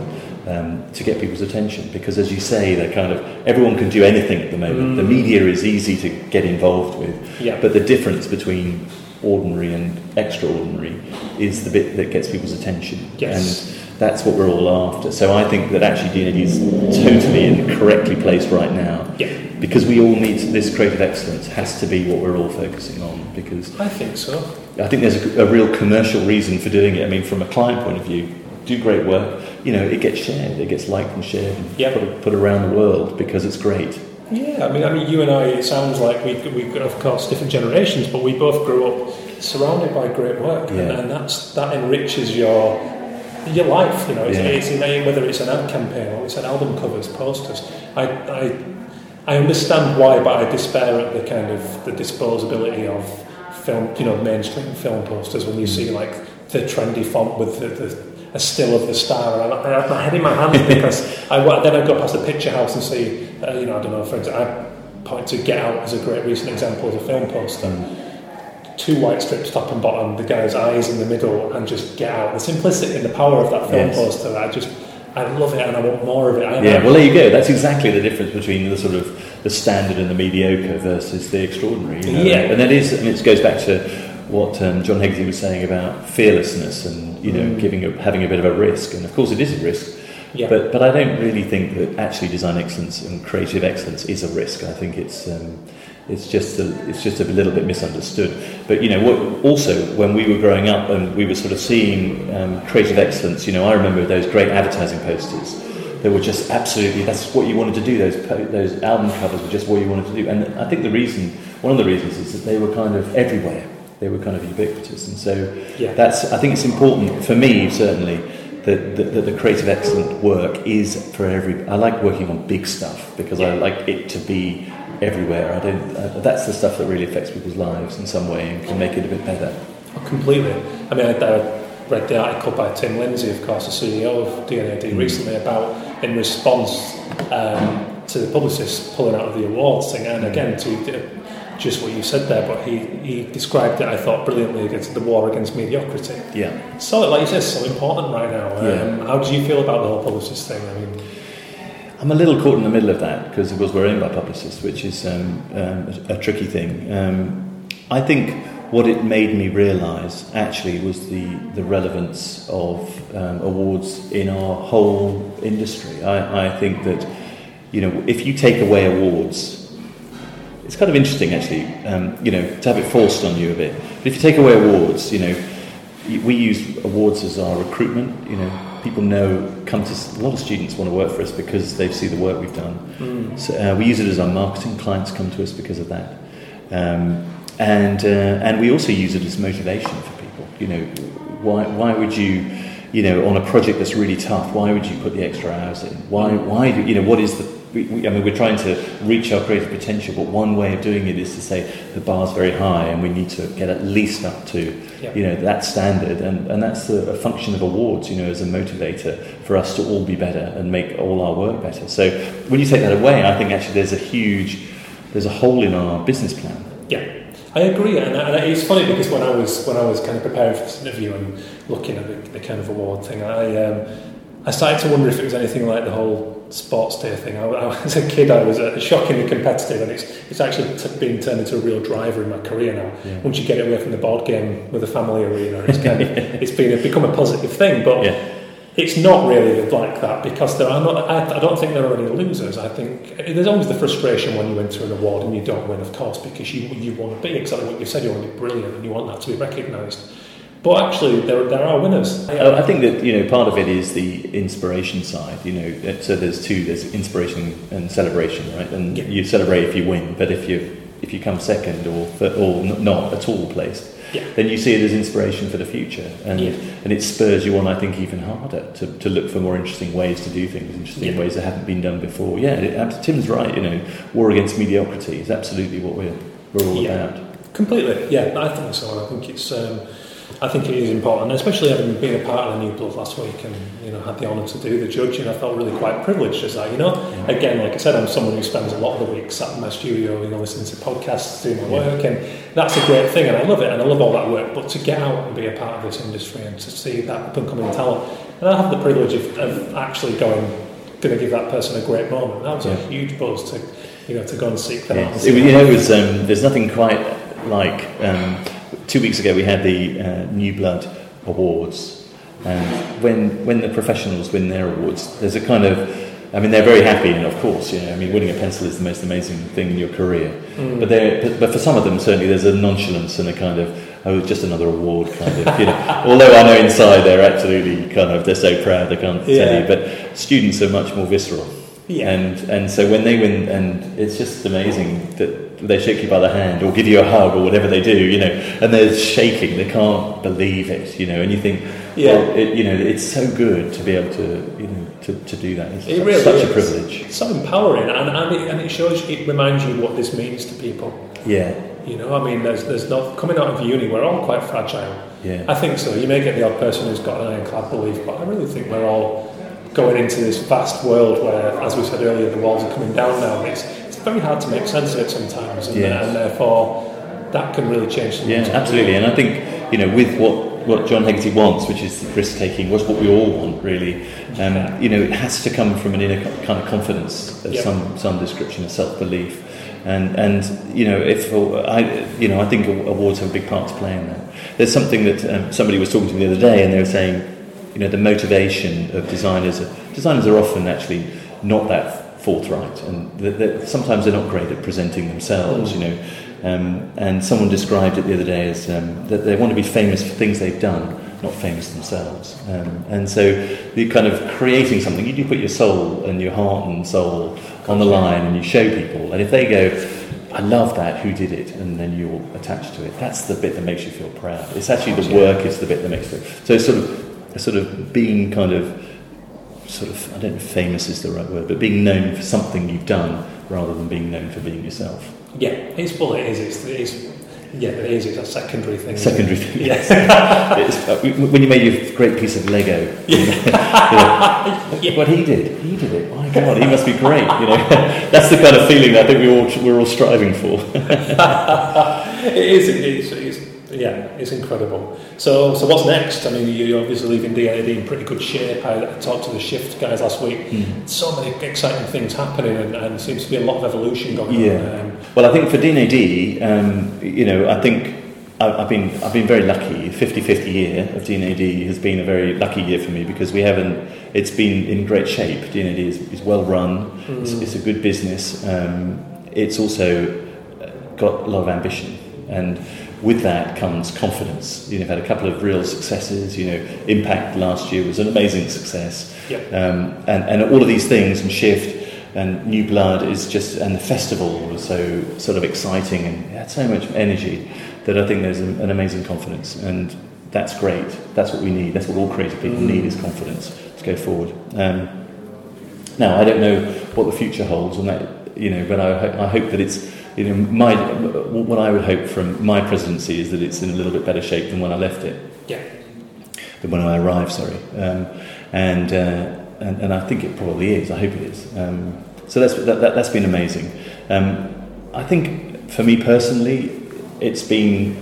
um, to get people's attention because, as you say, they're kind of everyone can do anything at the moment. The media is easy to get involved with, Yeah. but the difference between ordinary and extraordinary is the bit that gets people's attention. Yes. And that's what we're all after. So I think that actually D&AD is totally and correctly placed right now. Yeah. Because we all need this creative excellence has to be what we're all focusing on. Because I think so. I think there's a, a real commercial reason for doing it. I mean, from a client point of view, do great work. You know, it gets shared, it gets liked and shared, and Yeah. put, put around the world because it's great. Yeah, I mean, I mean, you and I. It sounds like we, we've got, of course, different generations, but we both grew up surrounded by great work, and, Yeah. and that's that enriches your your life. You know, it's, Yeah. it's in a, whether it's an ad campaign or it's an album covers, posters. I, I I understand why, but I despair at the kind of the disposability of film, you know, mainstream film posters when you mm. see like the trendy font with the. the a still of the star, and I, I have my head in my hands because I then I go past the picture house and see, uh, you know, I don't know, for example, I point to Get Out as a great recent example of a film poster. Two white strips, top and bottom, the guy's eyes in the middle, and just Get Out. The simplicity and the power of that film Yes. poster, I just, I love it, and I want more of it. I, Yeah, well, there you go. That's exactly the difference between the sort of the standard and the mediocre versus the extraordinary. You know? Yeah. and that is, and it goes back to what um, John Hegarty was saying about fearlessness and you know giving a, having a bit of a risk. And of course, it is a risk. Yeah. But but I don't really think that actually design excellence and creative excellence is a risk. I think it's. Um, it's just a, it's just a little bit misunderstood. But you know, what, also when we were growing up and we were sort of seeing um, creative excellence, you know, I remember those great advertising posters. They were just absolutely that's what you wanted to do. Those those album covers were just what you wanted to do. And I think the reason, one of the reasons, is that they were kind of everywhere. They were kind of ubiquitous, and so Yeah. that's. I think it's important for me certainly that, that, that the creative excellent work is for every. I like working on big stuff because I like it to be everywhere. I don't. Uh, that's the stuff that really affects people's lives in some way and can make it a bit better. Oh, completely. I mean, I, I read the article by Tim Lindsay, of course, the CEO of D&AD, recently about in response um, to the Publicis pulling out of the awards thing, and again to just what you said there, but he, he described it, I thought, brilliantly against the war against mediocrity. Yeah. So, like you said, so important right now. Um, Yeah. How do you feel about the whole Publicis thing? I mean, I'm a little caught in the middle of that because, of course, we're owned by Publicis, which is um, um, a, a tricky thing. Um, I think what it made me realise actually was the, the relevance of um, awards in our whole industry. I, I think that, you know, if you take away awards, it's kind of interesting actually, um, you know, to have it forced on you a bit. But if you take away awards, you know, we use awards as our recruitment. You know, people know come to a lot of students want to work for us because they see the work we've done. So uh, we use it as our marketing. Clients come to us because of that, um, and uh, and we also use it as motivation for people. You know, why why would you? You know, on a project that's really tough, why would you put the extra hours in? Why, why do you know what is the we, we, I mean, we're trying to reach our creative potential, but one way of doing it is to say the bar's very high and we need to get at least up to, Yeah. you know, that standard. And, and that's a, a function of awards, you know, as a motivator for us to all be better and make all our work better. So when you take that away, I think actually there's a huge, there's a hole in our business plan. Yeah, I agree, and, and it's funny because when I was when I was kind of preparing for this interview and looking at the, the kind of award thing, I um, I started to wonder if it was anything like the whole sports day thing. I, I, as a kid, I was uh, shockingly competitive, and it's it's actually t- been turned into a real driver in my career now. Yeah. Once you get away from the board game with a family arena, it's kind of it's been a, become a positive thing, but. Yeah. It's not really like that because there are not. I, I don't think there are any losers. I think there's always the frustration when you enter an award and you don't win, of course, because you you want to be exactly what you said. You want to be brilliant and you want that to be recognised. But actually, there, there are winners. I think that you know part of it is the inspiration side. You know, so there's two: there's inspiration and celebration, right? And Yeah. you celebrate if you win, but if you if you come second or or not at all placed, Yeah. then you see it as inspiration for the future, and Yeah. and it spurs you on. I think even harder to, to look for more interesting ways to do things, interesting Yeah. ways that haven't been done before. Yeah, it, Tim's right. You know, war against mediocrity is absolutely what we're we're all about. Completely, yeah, I think so. I think it's, um, I think it is important, especially having been a part of the New Blood last week, and you know had the honour to do the judging. I felt really quite privileged as that. You know, again, like I said, I'm someone who spends a lot of the week sat in my studio, you know, listening to podcasts, doing my Yeah. work, and that's a great thing, and I love it, and I love all that work. But to get out and be a part of this industry and to see that up and coming talent, and I have the privilege of, of actually going, going to give that person a great moment. That was a huge buzz to, you know, to go and seek them out. and see It, you know, it was, um, there's nothing quite like um, two weeks ago we had the uh, New Blood Awards, and when when the professionals win their awards, there's a kind of I mean, they're very happy, and of course, you know, I mean, winning a pencil is the most amazing thing in your career. Mm. But, but, but for some of them, certainly, there's a nonchalance and a kind of, oh, just another award kind of, you know. Although I know inside they're absolutely kind of, they're so proud they can't Yeah. tell you. But students are much more visceral. Yeah. And and so when they win, and it's just amazing that they shake you by the hand or give you a hug or whatever they do, you know, and they're shaking, they can't believe it, you know, and you think, Yeah. well, it, you know, it's so good to be able to, you know, to, to do that. It's It really such is. a privilege. It's so empowering, and, and, it, and it shows, it reminds you what this means to people. Yeah, You know, I mean, there's, there's not coming out of uni, we're all quite fragile. yeah, I think so. You may get the odd person who's got an ironclad belief, but I really think we're all going into this vast world where, as we said earlier, the walls are coming down now. It's, it's very hard to make sense of it sometimes, and, Yes. and therefore that can really change yeah, absolutely. And I think, you know, with what, what John Hegarty wants, which is risk taking, was what we all want, really. Um, you know, it has to come from an inner kind of confidence of Yeah. some, some description of self belief. And, and you know, if I, you know, I think awards have a big part to play in that. There's something that um, somebody was talking to me the other day, and they were saying, you know, the motivation of designers. Designers are often actually not that forthright, and that that sometimes they're not great at presenting themselves. You know, um, and someone described it the other day as um, that they want to be famous for things they've done, not famous themselves. Um, and so, the kind of creating something, you do put your soul and your heart and soul on the line, and you show people. And if they go, I love that. Who did it? And then you're attached to it. That's the bit that makes you feel proud. It's actually the work is the bit that makes it. So it's sort of, it's sort of being kind of, sort of. I don't know if famous is the right word, but being known for something you've done rather than being known for being yourself. Yeah, it's well, it is. It's, it's yeah, it is. It's a secondary thing. it? Secondary thing. Yes. It's, uh, when you made your great piece of Lego, you know, Yeah. what he did, he did it. My God, he must be great. You know, that's the kind of feeling that I think we all we're all striving for. it is. It is. Yeah, it's incredible. So, so what's next? I mean, you're obviously leaving D&AD in pretty good shape. I, I talked to the Shift guys last week. So many exciting things happening, and, and seems to be a lot of evolution going Yeah. on. Um, Well, I think for D&AD, um, you know, I think I- I've been I've been very lucky. 50-50 year of D&AD has been a very lucky year for me because we haven't. It's been in great shape. D&AD is, is well run. It's, it's a good business. Um, it's also got a lot of ambition, and with that comes confidence. You know, had a couple of real successes. You know, Impact last year was an amazing success. Yeah. Um, and, and all of these things and shift and new blood is just and the festival was so sort of exciting and had so much energy that I think there's an, an amazing confidence and that's great. That's what we need. That's what all creative people need is confidence to go forward. Um, now I don't know what the future holds, and that you know, but I, I hope that it's you know my what I would hope from my presidency is that it's in a little bit better shape than when I left it yeah. than when I arrived, sorry. Um, and, uh, and, and I think it probably is, I hope it is. Um, so that's, that, that, that's been amazing. Um, I think for me personally, it's been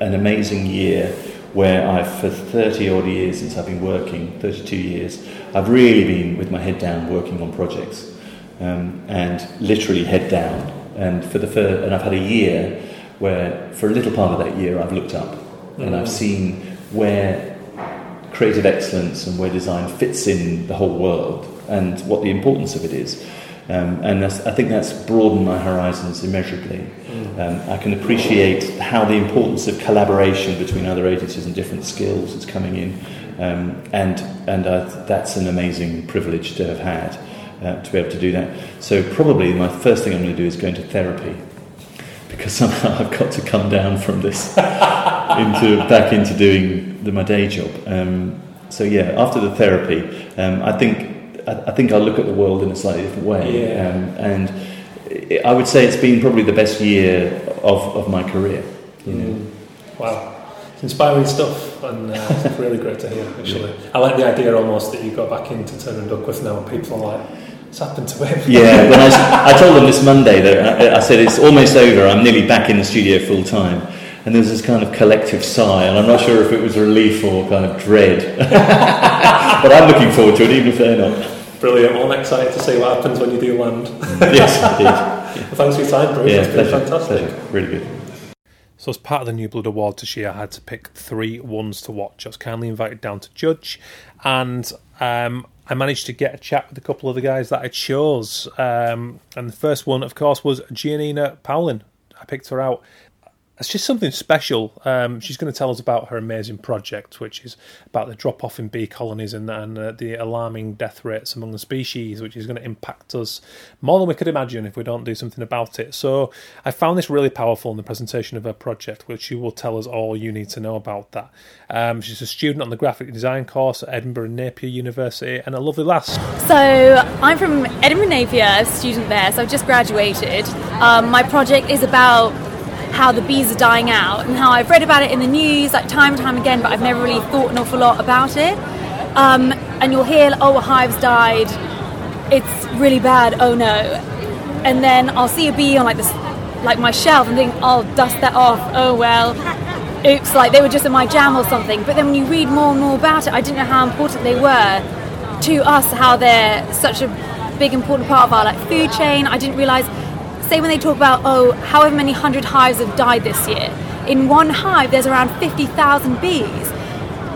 an amazing year where I've, for 30 odd years since I've been working, 32 years, I've really been with my head down working on projects um, and literally head down. And for the first, and I've had a year where, for a little part of that year, I've looked up mm-hmm. and I've seen where creative excellence and where design fits in the whole world and what the importance of it is. Um, and I think that's broadened my horizons immeasurably. Mm. Um, I can appreciate how the importance of collaboration between other agencies and different skills is coming in, um, and and that's an amazing privilege to have had uh, to be able to do that. So probably my first thing I'm going to do is go into therapy because somehow I've got to come down from this into back into doing the, my day job. Um, so yeah, after the therapy, um, I think I, think I'll look at the world in a slightly different way. Yeah. Um, and I would say it's been probably the best year of, of my career. You know. Mm. Wow. Inspiring stuff and uh, it's really great to hear, actually. Yeah. I like the idea almost that you got back into Turner Duckworth now and people are like, what's happened to him? Yeah, when I, I told them this Monday that I, I said it's almost over, I'm nearly back in the studio full time and there's this kind of collective sigh, and I'm not sure if it was relief or kind of dread. but I'm looking forward to it, even if they're not. Brilliant. Well, I'm excited to see what happens when you do land. yes, indeed. well, thanks for your time, Bruce. Yeah, it's been fantastic. Pleasure. Really good. So, as part of the New Blood Award this year, I had to pick three ones to watch. I was kindly invited down to judge, and um, I managed to get a chat with a couple of the guys that I chose. Um, and the first one, of course, was Gianinna Pawlyn. I picked her out it's just something special. Um, she's going to tell us about her amazing project, which is about the drop off in bee colonies and, and uh, the alarming death rates among the species, which is going to impact us more than we could imagine if we don't do something about it. So I found this really powerful in the presentation of her project, which she will tell us all you need to know about that. Um, she's a student on the graphic design course at Edinburgh and Napier University and a lovely lass. So I'm from Edinburgh Napier, a student there, so I've just graduated. Um, my project is about how the bees are dying out and how I've read about it in the news like time and time again, but I've never really thought an awful lot about it. Um, and you'll hear, oh, a hive's died, it's really bad, oh no. And then I'll see a bee on like this, like my shelf, and think, I'll dust that off. Oh well, oops, like they were just in my jam or something. But then when you read more and more about it, I didn't know how important they were to us, how they're such a big important part of our like food chain. I didn't realise say when they talk about, oh, however many hundred hives have died this year, in one hive there's around 50,000 bees.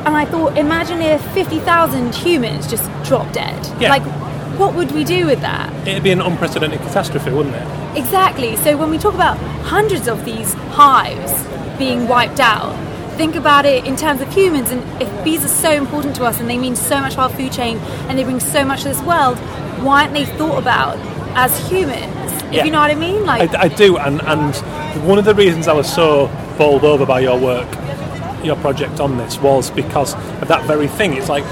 And I thought, imagine if 50,000 humans just dropped dead. Yeah. Like, what would we do with that? It'd be an unprecedented catastrophe, wouldn't it? Exactly. So when we talk about hundreds of these hives being wiped out, think about it in terms of humans. And if bees are so important to us and they mean so much to our food chain and they bring so much to this world, why aren't they thought about as humans? yeah. you know what I mean. Like I, I, do, and and one of the reasons I was so bowled over by your work, your project on this, was because of that very thing. It's like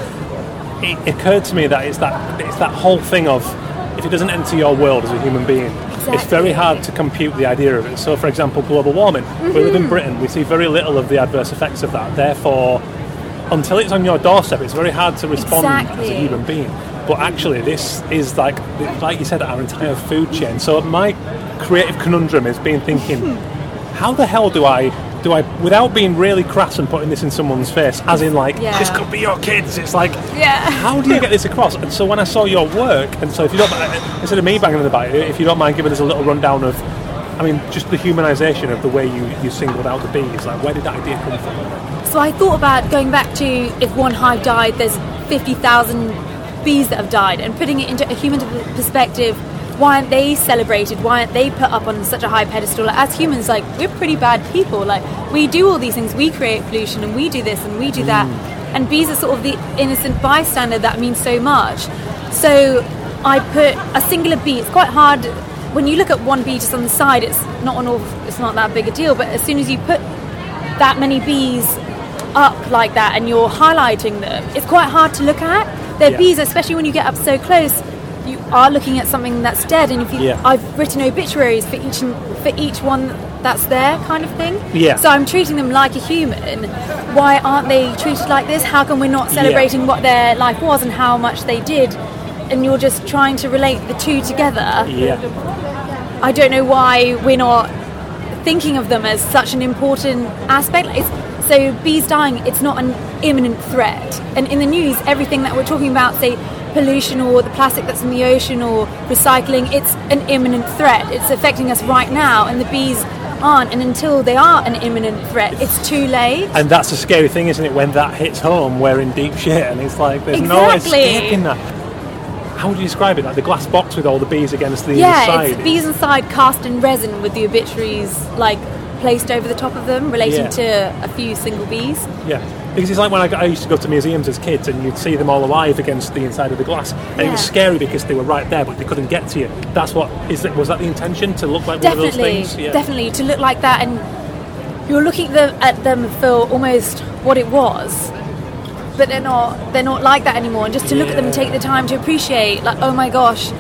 it occurred to me that it's that it's that whole thing of if it doesn't enter your world as a human being, exactly. it's very hard to compute the idea of it. So, for example, global warming. Mm-hmm. We live in mm-hmm. Britain. We see very little of the adverse effects of that. Therefore, until it's on your doorstep, it's very hard to respond exactly. as a human being. But actually, this is like, like you said, our entire food chain. So my creative conundrum has been thinking, how the hell do I do I, without being really crass and putting this in someone's face, as in like, yeah. this could be your kids. It's like, yeah. how do you get this across? And so when I saw your work, and so if you don't, instead of me banging on the back, if you don't mind giving us a little rundown of, I mean, just the humanisation of the way you, you singled out the bees, like where did that idea come from? So I thought about going back to if one hive died, there's 50,000 bees that have died and putting it into a human perspective why aren't they celebrated? Why aren't they put up on such a high pedestal? Like, as humans like we're pretty bad people. Like we do all these things. We create pollution and we do this and we do that. Mm. and bees are sort of the innocent bystander that means so much. So i put a singular bee it's quite hard when you look at one bee just on the side it's not an awful, it's not that big a deal but as soon as you put that many bees up like that and you're highlighting them it's quite hard to look at they're yeah. bees, especially when you get up so close. You are looking at something that's dead, and if you, yeah. I've written obituaries for each for each one that's there, kind of thing. Yeah. So I'm treating them like a human. Why aren't they treated like this? How come we're not celebrating yeah. what their life was and how much they did? And you're just trying to relate the two together. Yeah. I don't know why we're not thinking of them as such an important aspect. It's, so bees dying, it's not an imminent threat. And in the news, everything that we're talking about, say pollution or the plastic that's in the ocean or recycling, it's an imminent threat. It's affecting us right now, and the bees aren't. And until they are an imminent threat, it's too late. And that's a scary thing, isn't it? When that hits home, we're in deep shit, and it's like there's no Exactly. escaping that. How would you describe it? Like the glass box with all the bees against the yeah, inside. it's bees inside cast in resin with the obituaries like placed over the top of them, relating Yeah. to a few single bees. Yeah, because it's like when I, got- I used to go to museums as kids, and you'd see them all alive against the inside of the glass, and it was scary because they were right there, but they couldn't get to you. That's what is it? Was that the intention to look like one of those Definitely, things? Yeah. definitely to look like that, and you're looking at them, at them for almost what it was. But they're not. They're not like that anymore. And just to look at them and take the time to appreciate, like, oh my gosh,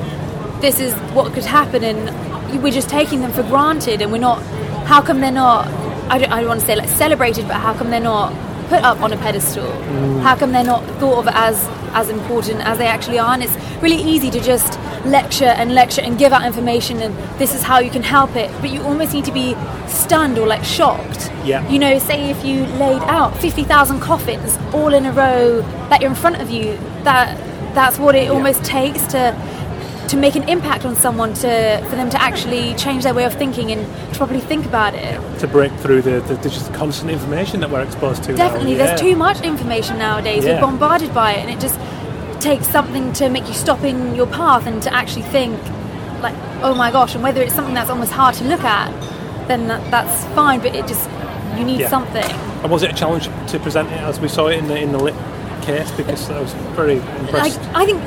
this is what could happen, and we're just taking them for granted, and we're not. How come they're not? I don't, I don't want to say like celebrated, but how come they're not put up on a pedestal? How come they're not thought of as as important as they actually are? And it's really easy to just lecture and lecture and give out information, and this is how you can help it. But you almost need to be stunned or like shocked. Yeah. You know, say if you laid out fifty thousand coffins all in a row that you're in front of you, that that's what it almost takes to to make an impact on someone to for them to actually change their way of thinking and to probably think about it. to break through the, the, the just constant information that we're exposed to. now. Definitely, Yeah. there's too much information nowadays. Yeah. We're bombarded by it, and it just takes something to make you stop in your path and to actually think, like, oh my gosh. And whether it's something that's almost hard to look at, then that, that's fine. But it just you need Yeah. something. And was it a challenge to present it as we saw it in the in the lit case? Because I was very I, impressed. I think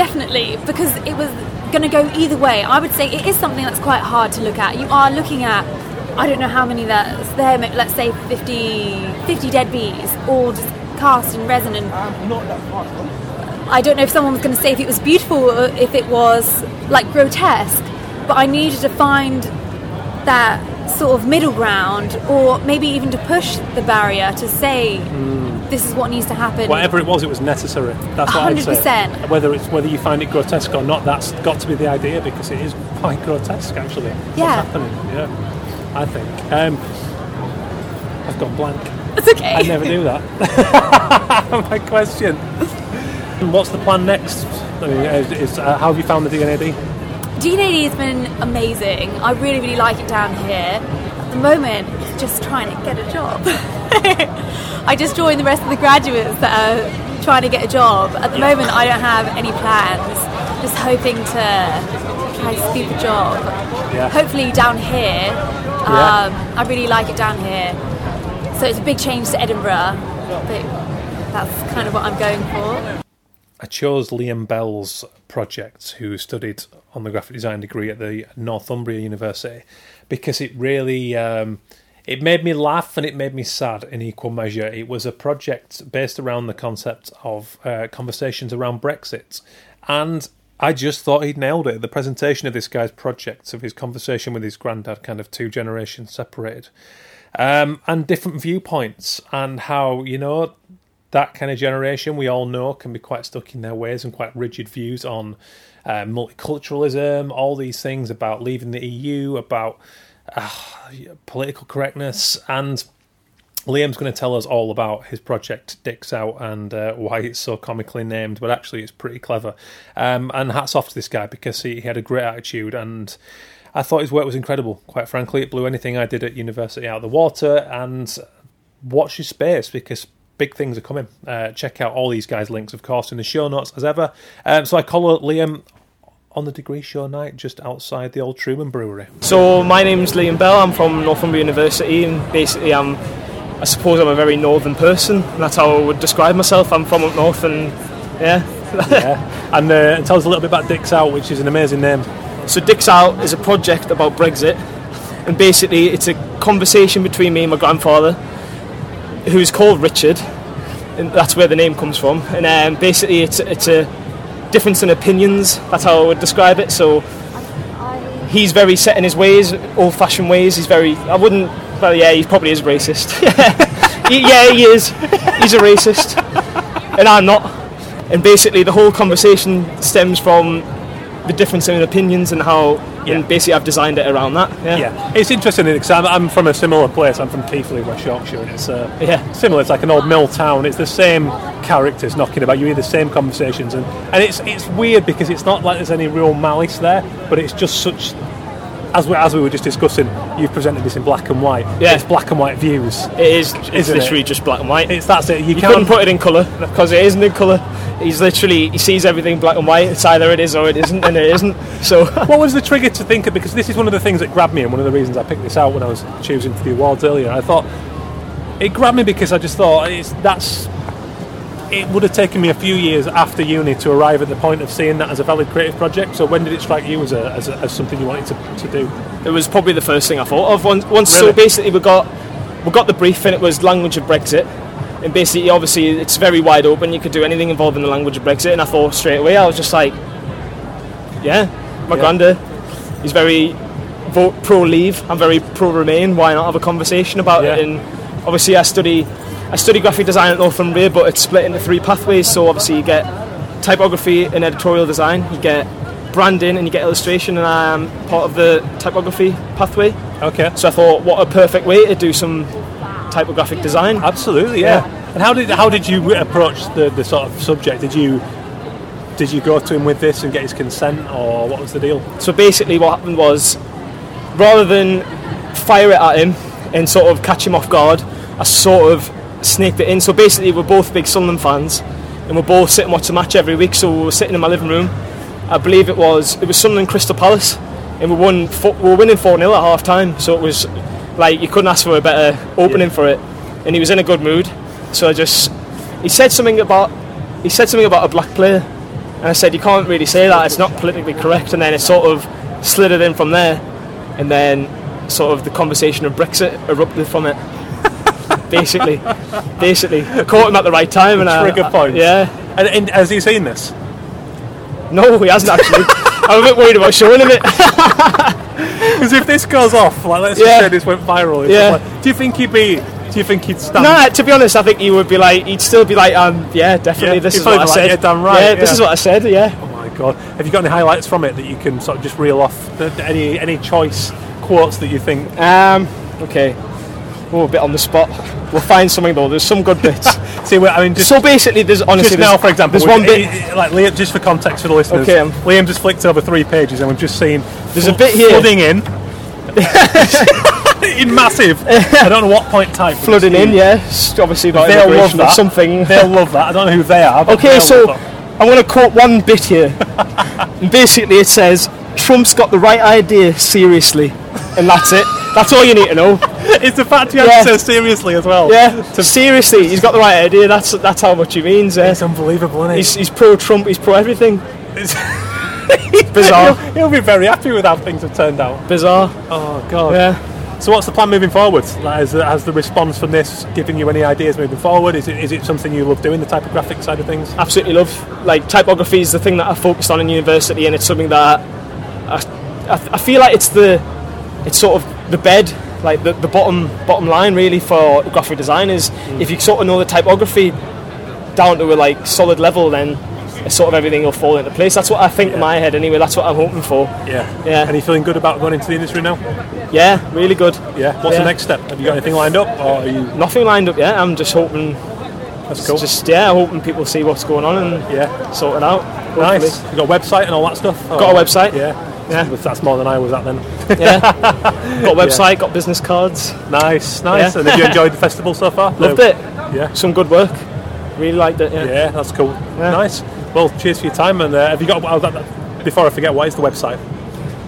definitely because it was going to go either way. I would say it is something that's quite hard to look at. You are looking at, I don't know how many that's there, let's say 50, 50 dead bees, all just cast in resin. And I don't know if someone was going to say if it was beautiful or if it was like grotesque, but I needed to find that sort of middle ground or maybe even to push the barrier to say this is what needs to happen. Whatever it was, it was necessary. That's what I'd say. 100%. Whether it's whether you find it grotesque or not, that's got to be the idea because it is quite grotesque, actually. Yeah. What's happening? Yeah, I think. Um, I've gone blank. It's okay. I never do that. My question. What's the plan next? I mean, is, is, uh, how have you found the D&AD? D&AD has been amazing. I really, really like it down here. At the moment, it's just trying to get a job. I just joined the rest of the graduates that are trying to get a job. At the moment, I don't have any plans. Just hoping to try to scoop a job. Yeah. Hopefully down here. Yeah. Um, I really like it down here. So it's a big change to Edinburgh, but that's kind of what I'm going for. I chose Liam Bell's project, who studied on the graphic design degree at the Northumbria University, because it really um, it made me laugh and it made me sad in equal measure. It was a project based around the concept of uh, conversations around Brexit, and I just thought he'd nailed it. The presentation of this guy's project, of his conversation with his granddad, kind of two generations separated, um, and different viewpoints, and how you know that kind of generation we all know can be quite stuck in their ways and quite rigid views on uh, multiculturalism, all these things about leaving the EU, about uh, political correctness, and Liam's going to tell us all about his project Dicks Out and uh, why it's so comically named, but actually it's pretty clever. Um, and hats off to this guy because he, he had a great attitude and I thought his work was incredible. Quite frankly, it blew anything I did at university out of the water. And watch your space because big things are coming. Uh, check out all these guys' links, of course, in the show notes as ever. Um, so I call Liam on the degree show night just outside the old Truman Brewery. So my name's Liam Bell. I'm from Northumbria University, and basically I'm, I suppose I'm a very northern person. That's how I would describe myself. I'm from up north, and yeah. yeah. And, uh, and tell us a little bit about Dicks Out, which is an amazing name. So Dicks Out is a project about Brexit, and basically it's a conversation between me and my grandfather, who's called Richard, and that's where the name comes from. And um, basically it's it's a difference in opinions. That's how I would describe it. So he's very set in his ways, old-fashioned ways. He's very. I wouldn't. Well, yeah, he probably is racist. Yeah, he is. He's a racist, and I'm not. And basically, the whole conversation stems from the difference in opinions and how Yeah. and basically I've designed it around that. Yeah. Yeah, it's interesting because I'm, I'm from a similar place. I'm from Keighley, West Yorkshire, and it's uh, Yeah. similar. It's like an old mill town. It's the same characters knocking about. You hear the same conversations, and, and it's it's weird because it's not like there's any real malice there, but it's just such. As we, as we were just discussing, you've presented this in black and white. Yeah. It's black and white views. It is. It's Isn't it? literally just black and white. It's that's it. You, you couldn't put it in colour because it isn't in colour. He's literally he sees everything black and white. It's either it is or it isn't, and it isn't. So What was the trigger to think of? Because this is one of the things that grabbed me, and one of the reasons I picked this out when I was choosing for the awards earlier. I thought it grabbed me because I just thought it's that's. It would have taken me a few years after uni to arrive at the point of seeing that as a valid creative project. So when did it strike you as, a, as, a, as something you wanted to, to do? it was probably the first thing I thought of. Once, once Really? so basically we got we got the brief, and it was language of Brexit. And basically, obviously, it's very wide open. You could do anything involving the language of Brexit. And I thought straight away, I was just like, yeah, my Yeah. granddad, he's very vote pro leave. I'm very pro remain. Why not have a conversation about it? And obviously, I study I study graphic design at Northumbria, but it's split into three pathways. So obviously, you get typography and editorial design. You get branding and you get illustration, and I'm part of the typography pathway. Okay. So I thought, what a perfect way to do some typographic design. Absolutely, yeah. And how did how did you approach the, the sort of subject? Did you did you go to him with this and get his consent, or what was the deal? So basically, what happened was, rather than fire it at him and sort of catch him off guard, I sort of snaked it in. So basically, we're both big Sunderland fans, and we're both sitting watching the match every week. So we were sitting in my living room. I believe it was it was Sunderland Crystal Palace, and we won. We were winning four 0 at half time. So it was like you couldn't ask for a better opening Yeah. for it, and he was in a good mood. So I just he said something about he said something about a black player. And I said, you can't really say that, it's not politically correct. And then it sort of slid it in from there. And then sort of the conversation of Brexit erupted from it. basically. Basically. Caught him at the right time. and I- Trigger I- point. Yeah. And, and has he seen this? No, he hasn't actually. I'm a bit worried about showing him it. Because if this goes off, like let's Yeah. just say this went viral, Yeah. like, do you think he'd be? Do you think he'd stand? No, to be honest, I think he would be like, he'd still be like, um, yeah, definitely, Yeah, this is what I said. yeah, damn right, Yeah, this is what I said, yeah. Oh my god! Have you got any highlights from it that you can sort of just reel off? Any any choice quotes that you think? Um, okay. Oh, a bit on the spot. We'll find something though. There's some good bits. See, well, I mean, just, so basically, there's honestly just now, for example, there's one bit. i- i- like Liam, just for context for the listeners. Okay, um, Liam just flicked over three pages, and we've just seen There's a bit here. flooding in. in massive. I don't know what point type. flooding in, huge. yeah. Obviously about They'll love that. something. They'll love that. I don't know who they are. But okay, so. I'm going to quote one bit here. and basically, it says, Trump's got the right idea, seriously. And that's it. That's all you need to know. it's the fact you have Yeah. to say seriously as well. Yeah, seriously, he's got the right idea. That's that's how much he means. Yeah. It's unbelievable, isn't it? He's, he's pro Trump, he's pro everything. It's- Bizarre. He'll, he'll be very happy with how things have turned out. Bizarre. Oh god. Yeah. So what's the plan moving forward? Like, has, the, has the response from this given you any ideas moving forward? Is it is it something you love doing, the typographic side of things? absolutely love. Like typography is the thing that I focused on in university, and it's something that I, I, I feel like it's the it's sort of the bed, like the, the bottom bottom line really for graphic designers. Mm. If you sort of know the typography down to a like solid level, then sort of everything will fall into place. That's what I think in my head anyway. That's what I'm hoping for. Yeah. Yeah. And you feeling good about going into the industry now? Yeah, really good. Yeah. What's Yeah. the next step? Have you got anything lined up, or are you? Nothing lined up yet. I'm just hoping. That's cool. Just yeah, hoping people see what's going on and yeah. sort it out. Nice. hopefully. You got a website and all that stuff? Got a website. Yeah. Yeah. That's more than I was at then. Yeah. got a website, got business cards. Nice, nice. Yeah. And have you enjoyed the festival so far? Loved No. it. Yeah. Some good work. Really liked it. Yeah. Yeah, that's cool. Yeah. Nice. Well, cheers for your time. And uh, have you got? Before I forget, what is the website?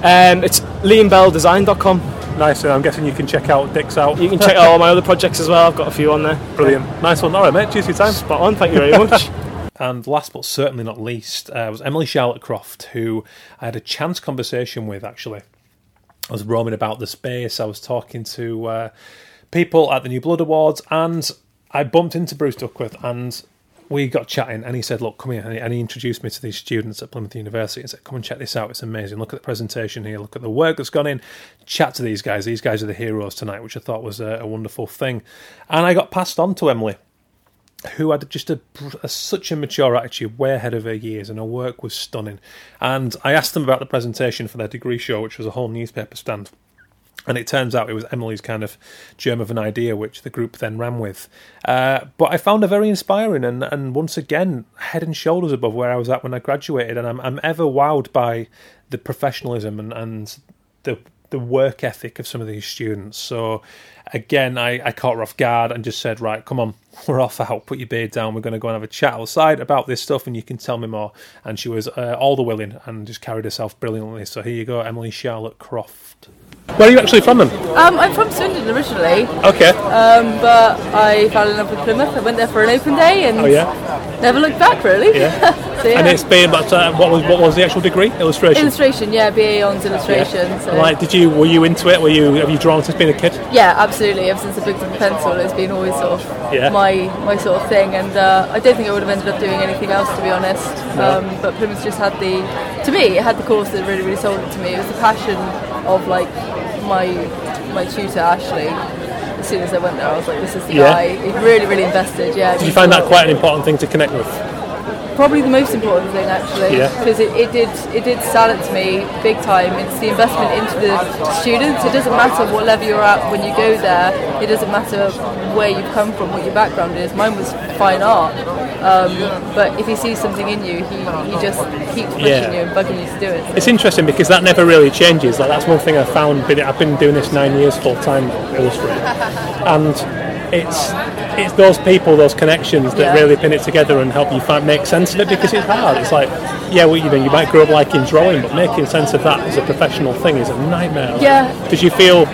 Um, it's liambelldesign.com. Nice. And I'm guessing you can check out Dick's out. You can check out all my other projects as well. I've got a few on there. Brilliant. Nice one. All right, mate. Cheers for your time. Spot on. Thank you very much. And last but certainly not least uh, was Emily Charlotte Croft, who I had a chance conversation with actually. I was roaming about the space, I was talking to uh, people at the New Blood Awards, and I bumped into Bruce Duckworth and we got chatting. And he said, Look, come here. And he, introduced me to these students at Plymouth University and said, Come and check this out. It's amazing. Look at the presentation here, look at the work that's gone in. Chat to these guys. These guys are the heroes tonight, which I thought was a, a wonderful thing. And I got passed on to Emily who had just a, a, such a mature attitude, way ahead of her years, and her work was stunning. And I asked them about the presentation for their degree show, which was a whole newspaper stand. And it turns out it was Emily's kind of germ of an idea, which the group then ran with. Uh, but I found her very inspiring, and, and once again, head and shoulders above where I was at when I graduated. And I'm, I'm ever wowed by the professionalism and, and the the work ethic of some of these students. So again, I, I caught her off guard and just said, right, come on, we're off out, put your beard down, we're going to go and have a chat outside about this stuff and you can tell me more. And she was uh, all the willing and just carried herself brilliantly. So here you go, Emily Charlotte Croft. Where are you actually from then? Um, I'm from Swindon originally. Okay. Um, but I fell in love with Plymouth. I went there for an open day and oh, yeah? never looked back really. Yeah. so, yeah. And it's been, but uh, what was what was the actual degree? Illustration. Illustration, yeah, BA Hons illustration. Yeah. So. Like, did you were you into it? Were you have you drawn since being a kid? Yeah, absolutely. Ever since I picked up a pencil, it's been always sort of yeah. my my sort of thing. And uh, I don't think I would have ended up doing anything else to be honest. Um, but Plymouth just had the, to me, it had the course that really really sold it to me. It was the passion of like my my tutor Ashley. As soon as I went there, I was like, "This is the yeah. guy." He really, really invested. Yeah. Did you find that quite an important thing to connect with? Probably the most important thing, actually, because yeah. it, it did it did silence me big time. It's the investment into the students. It doesn't matter what level you're at when you go there. It doesn't matter where you've come from, what your background is. Mine was fine art, um, but if he sees something in you, he, he just keeps pushing yeah. you and bugging you to do it. It's interesting because that never really changes. Like that's one thing I found. I've been doing this nine years full time illustrating, and it's it's those people, those connections that yeah. really pin it together and help you find, make sense of it because it's hard. It's like, yeah, well, you know, you might grow up liking drawing, but making sense of that as a professional thing is a nightmare. Yeah. Did you feel?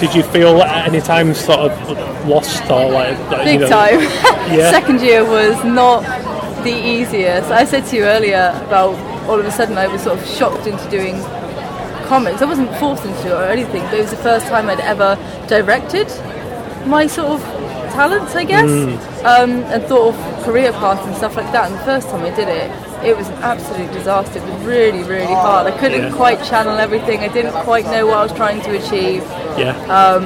Did you feel at any time sort of lost or like? like Big you know, time. yeah. Second year was not the easiest. I said to you earlier about all of a sudden I was sort of shocked into doing comics. I wasn't forced into it or anything, but it was the first time I'd ever directed my sort of talents, I guess, mm. um, and thought of career paths and stuff like that. And the first time I did it, it was an absolute disaster. It was really, really hard. I couldn't yeah. quite channel everything. I didn't quite know what I was trying to achieve. Yeah. Um,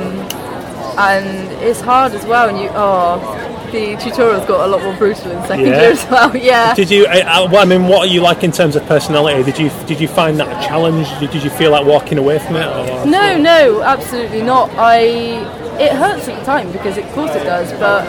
and it's hard as well. And you, oh, the tutorials got a lot more brutal in second yeah. year as well. Yeah. Did you? I, I, mean, what are you like in terms of personality? Did you did you find that a challenge? Did, did you feel like walking away from it? Or? No, no, absolutely not. I it hurts at the time because of course it does but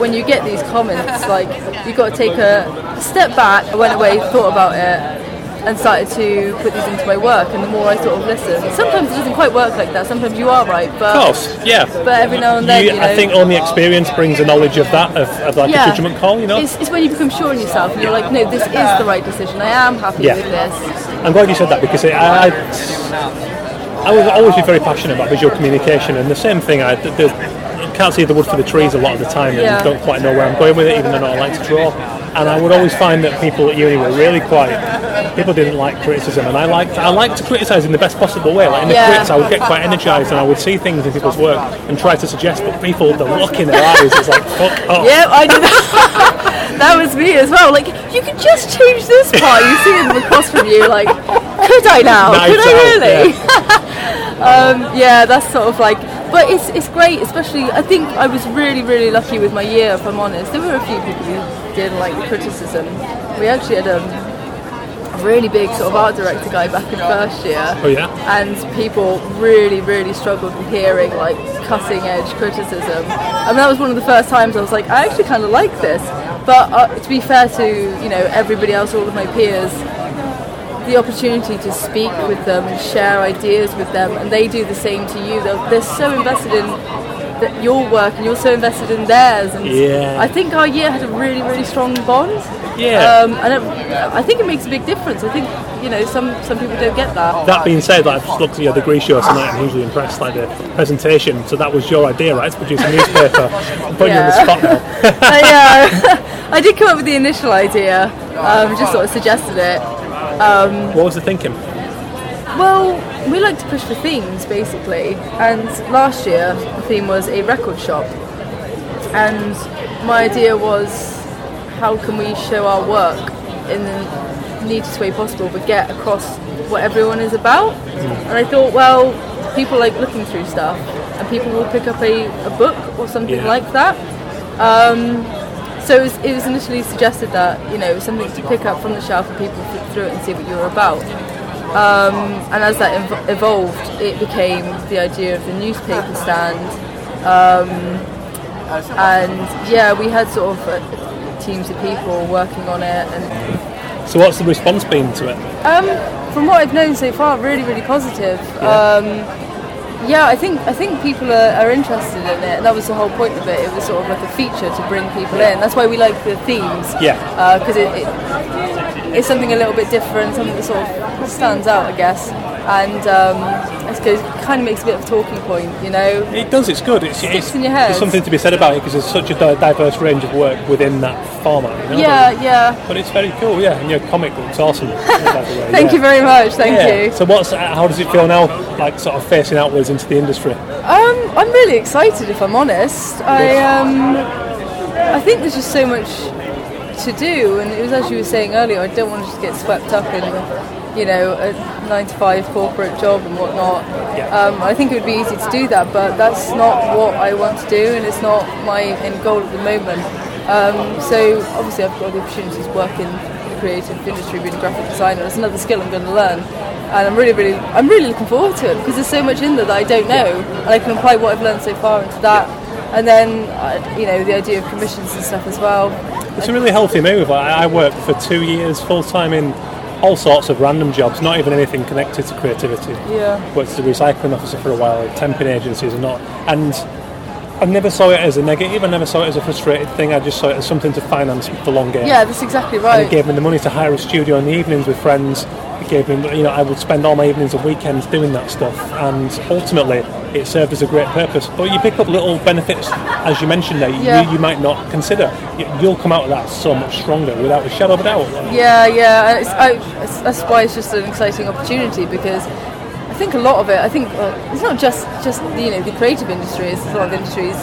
when you get these comments like you've got to take a step back I went away thought about it and started to put these into my work and the more I sort of listen. Sometimes it doesn't quite work like that sometimes you are right but of course yeah. but every now and then you, you know, I think only experience brings a knowledge of that of, of like yeah, a judgment call you know? It's, it's, when you become sure in yourself and you're like no this is the right decision. I am happy yeah. with this. I'm glad you said that because it, I, I I was always been very passionate about visual communication, and the same thing. I the, the, can't see the wood for the trees a lot of the time, and yeah. don't quite know where I'm going with it, even though I like to draw. And I would always find that people at uni were really quite. People didn't like criticism, and I liked I liked to criticise in the best possible way. Like in the yeah. critics, I would get quite energised, and I would see things in people's work and try to suggest. But people, the look in their eyes is like, fuck off. Yeah, I did that. that was me as well. Like, you could just change this part. You see them across from you, like, could I now? Knives could I really? Yeah. um, yeah, that's sort of like. But it's it's great, especially. I think I was really really lucky with my year. If I'm honest, there were a few people who didn't like the criticism. We actually had um, a really big sort of art director guy back in first year. Oh yeah. And people really really struggled with hearing like cutting edge criticism. I mean, that was one of the first times I was like, I actually kind of like this. But uh, to be fair to you know everybody else, all of my peers, the opportunity to speak with them and share ideas with them, and they do the same to you. They're, they're so invested in the, your work, and you're so invested in theirs. And yeah. I think our year had a really, really strong bond. Yeah. Um, and it, I think it makes a big difference. I think you know some some people don't get that. That being said, like, I've just looked at your degree show tonight. I'm hugely impressed. Like the presentation. So that was your idea, right? To produce a newspaper. I'm putting yeah. you on the spot now. yeah. I did come up with the initial idea. Um, just sort of suggested it. Um, what was the thinking? Well, we like to push for themes basically, and last year the theme was a record shop, and my idea was how can we show our work in the neatest way possible, but get across what everyone is about. And I thought, well, people like looking through stuff, and people will pick up a, a book or something yeah. like that. Um, So it was, it was initially suggested that you know it was something to pick up from the shelf and people flip through it and see what you were about. Um, and as that ev- evolved, it became the idea of the newspaper stand. Um, and yeah, we had sort of uh, teams of people working on it. And So what's the response been to it? um, from what I've known so far, really, really positive. Um, yeah, I think I think people are, are interested in it, and that was the whole point of it. It was sort of like a feature to bring people in. That's why we like the themes. Yeah. Uh, because it, it it's something a little bit different, something that sort of stands out, I guess, and um, it's. It kind of makes a bit of a talking point, you know. It does. It's good. It's, it's, in your head. there's something to be said about it because there's such a diverse range of work within that format. You know? Yeah, yeah. But it's very cool. Yeah, and your comic book's awesome. way, Thank yeah. you very much. Thank Yeah. you. So what's how does it feel now? Like sort of facing outwards into the industry. Um, I'm really excited, if I'm honest. I um, I think there's just so much to do, and it was as you were saying earlier. I don't want to just get swept up in, you know, a nine to five corporate job and whatnot. Yeah. Um, I think it would be easy to do that, but that's not what I want to do, and it's not my end goal at the moment. Um, so obviously, I've got the opportunity to work in the creative industry, being a graphic designer. It's another skill I'm going to learn, and I'm really, really, I'm really looking forward to it because there's so much in there that I don't know, and I can apply what I've learned so far into that. And then, uh, you know, the idea of commissions and stuff as well. It's a really healthy move. I, I worked for two years full time in all sorts of random jobs, not even anything connected to creativity. Yeah. Worked as a recycling officer for a while, temping agencies and not. And I never saw it as a negative. I never saw it as a frustrated thing. I just saw it as something to finance the long game. Yeah, that's exactly And right. it gave me the money to hire a studio in the evenings with friends. Me, you know, I would spend all my evenings and weekends doing that stuff, and ultimately, it served as a great purpose. But you pick up little benefits, as you mentioned there, Yeah. you, you might not consider. You- You'll come out of that so much stronger, without a shadow of a doubt. Yeah, yeah, and it's, I, it's, that's why it's just an exciting opportunity because I think a lot of it. I think well, it's not just just you know the creative industry. It's a lot of industries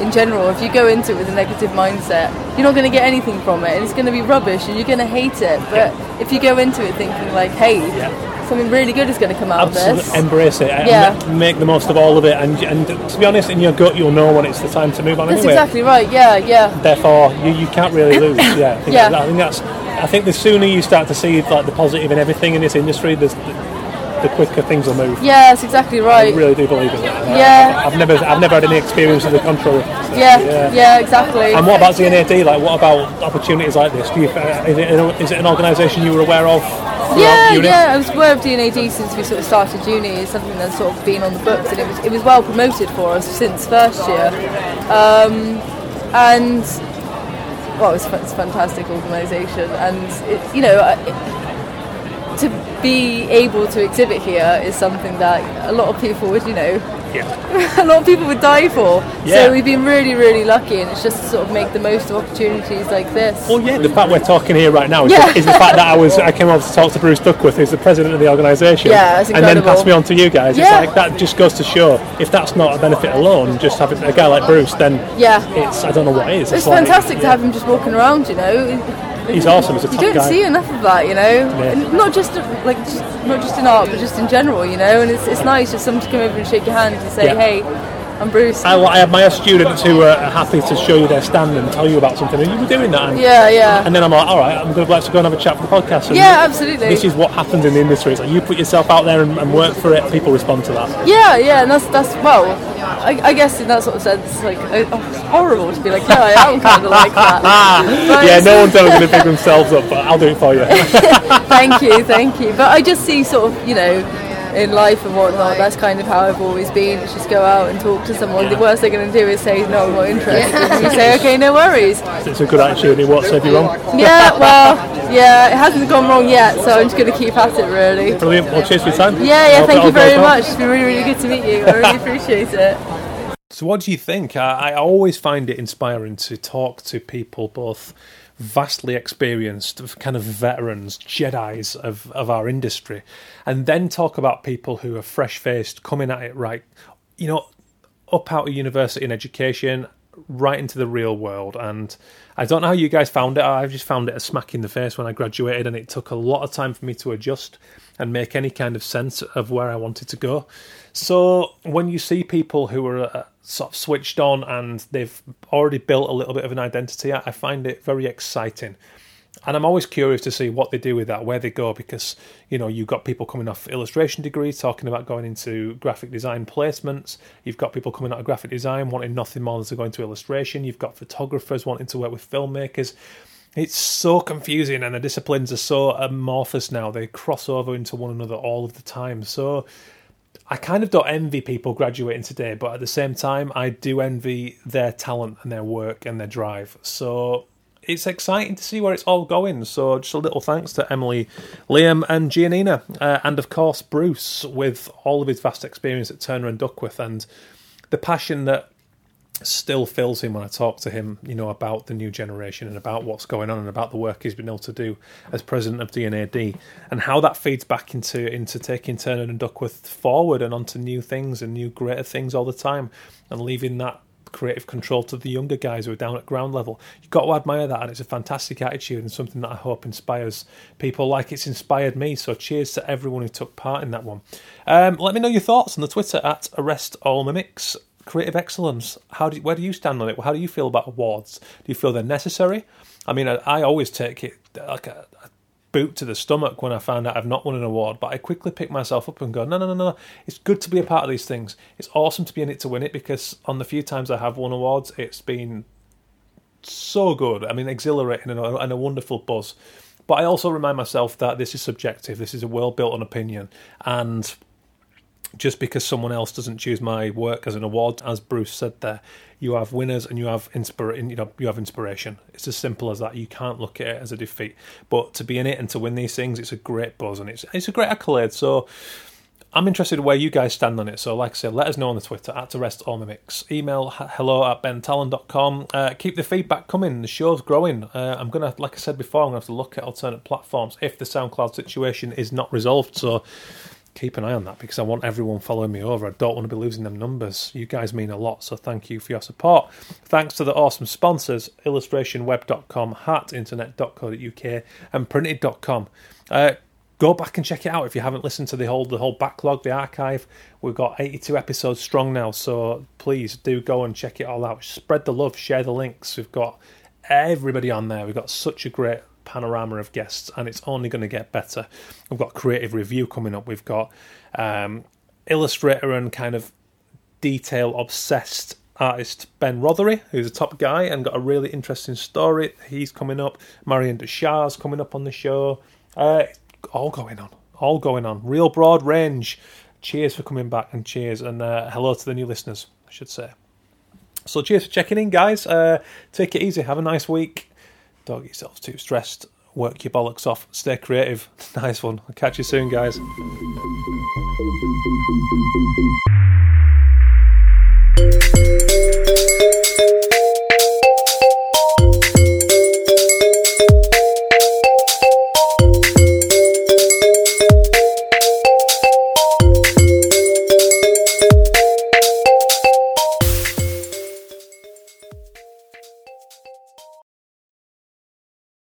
in general. If you go into it with a negative mindset, you're not going to get anything from it, and it's going to be rubbish, and you're going to hate it. But if you go into it thinking like, hey, something really good is going to come out of this. embrace it. and Yeah. make the most of all of it. And, and to be honest, in your gut, you'll know when it's the time to move on That's anyway. exactly right. Yeah, yeah. therefore you, you can't really lose. Yeah, I think, Yeah. I think that's. I think the sooner you start to see like the positive in everything in this industry, the, the quicker things will move. Yeah, that's exactly right. I really do believe in that. Yeah. I've never, I've never had any experience of the contrary. Yeah, yeah, exactly. And what about D&AD? Like, what about opportunities like this? Do you, uh, is, it, is it an organisation you were aware of? Yeah, yeah. I was aware of D&AD since we sort of started uni. It's something that's sort of been on the books, and it was it was well promoted for us since first year. Um, and well, it's, a fantastic organisation, and it, you know. To be able to exhibit here is something that a lot of people would, you know, Yeah. a lot of people would die for. Yeah. So we've been really, really lucky, and it's just to sort of make the most of opportunities like this. Well, yeah, the fact we're talking here right now is, Yeah. the, is the fact that I was I came over to talk to Bruce Duckworth, who's the president of the organisation, Yeah, and then passed me on to you guys. Yeah. It's like that just goes to show if that's not a benefit alone, just having a guy like Bruce, then Yeah. it's I don't know what It's It's fantastic to have him just walking around, you know. He's awesome, he's a You don't guy. see enough of that, you know. And not just like just, not just in art, but just in general, you know. And it's, it's nice just someone to come over and shake your hand and say, Yeah. "Hey, I'm Bruce." I, I admire students who are happy to show you their stand and tell you about something, and you were doing that. And, yeah, yeah, and then I'm like, all right, I'm going to let's go and have a chat for the podcast. And yeah, absolutely. This is what happens in the industry. It's like you put yourself out there and, and work for it. People respond to that. yeah, yeah, and that's that's well, I, I guess in that sort of sense, like uh, oh, it's horrible to be like, yeah, I am kind of like that. Yeah, no one's ever going to pick themselves up, but I'll do it for you. thank you, thank you. But I just see sort of, you know, in life and whatnot, that's kind of how I've always been. It's just go out and talk to someone. The worst they're going to do is say, no, I'm not interested. And you say, okay, no worries. it's a good attitude. It won't serve you wrong. Yeah, well, yeah, it hasn't gone wrong yet, so I'm just going to keep at it, really. Brilliant. Well, cheers for your time. Yeah, yeah, thank you very much. It's been really, really good to meet you. I really appreciate it. So, what do you think? I, I always find it inspiring to talk to people, both vastly experienced, kind of veterans, Jedi's of, of our industry, and then talk about people who are fresh faced, coming at it right, you know, up out of university and education, right into the real world. And I don't know how you guys found it. I've just found it a smack in the face when I graduated, and it took a lot of time for me to adjust and make any kind of sense of where I wanted to go. So when you see people who are uh, sort of switched on and they've already built a little bit of an identity, I find it very exciting and I'm always curious to see what they do with that, where they go, because you know you've got people coming off illustration degrees talking about going into graphic design placements. You've got people coming out of graphic design wanting nothing more than to go into illustration. You've got photographers wanting to work with filmmakers. It's so confusing, and the disciplines are so amorphous now. They cross over into one another all of the time. So I kind of don't envy people graduating today, but at the same time, I do envy their talent and their work and their drive. So it's exciting to see where it's all going. So just a little thanks to Emily, Liam, and Gianinna, uh, and of course Bruce with all of his vast experience at Turner and Duckworth and the passion that still fills him when I talk to him, you know, about the new generation and about what's going on and about the work he's been able to do as president of D&AD and how that feeds back into into taking Turner and Duckworth forward and onto new things and new greater things all the time and leaving that creative control to the younger guys who are down at ground level. You've got to admire that, and it's a fantastic attitude and something that I hope inspires people like it's inspired me. So cheers to everyone who took part in that one. Um, let me know your thoughts on the Twitter at Arrest All Mimics. Creative excellence. How do you, where do you stand on it? How do you feel about awards? Do you feel they're necessary? I mean, I, I always take it like a, a boot to the stomach when I find out I've not won an award, but I quickly pick myself up and go, no, no, no, no. It's good to be a part of these things. It's awesome to be in it to win it because on the few times I have won awards, it's been so good. I mean, exhilarating and a, and a wonderful buzz. But I also remind myself that this is subjective. This is a world built on opinion, and just because someone else doesn't choose my work as an award, as Bruce said there, you have winners and you have inspir- you know you have inspiration. It's as simple as that. You can't look at it as a defeat. But to be in it and to win these things, it's a great buzz and it's it's a great accolade. So I'm interested in where you guys stand on it. So, like I said, let us know on the Twitter at Arrest All Mimics. Email hello at bentallon.com. Uh, keep the feedback coming. The show's growing. Uh, I'm to, like I said before, I'm to have to look at alternate platforms if the SoundCloud situation is not resolved. So, keep an eye on that because I want everyone following me over. I don't want to be losing them numbers. You guys mean a lot, so thank you for your support. Thanks to the awesome sponsors illustrationweb.com, heartinternet.co.uk, and printed.com. Uh, go back and check it out if you haven't listened to the whole the whole backlog, the archive. We've got 82 episodes strong now, so please do go and check it all out. Spread the love, share the links. We've got everybody on there. We've got such a great panorama of guests, and it's only going to get better. We've got creative review coming up. We've got um, illustrator and kind of detail obsessed artist Ben Rothery, who's a top guy and got a really interesting story. He's coming up. Marion Deuchars coming up on the show. Uh, all going on, all going on. Real broad range. Cheers for coming back and cheers and uh, hello to the new listeners, I should say. So cheers for checking in, guys. Uh, take it easy. Have a nice week. Don't get yourselves too stressed. Work your bollocks off. Stay creative. Nice one. I'll catch you soon, guys.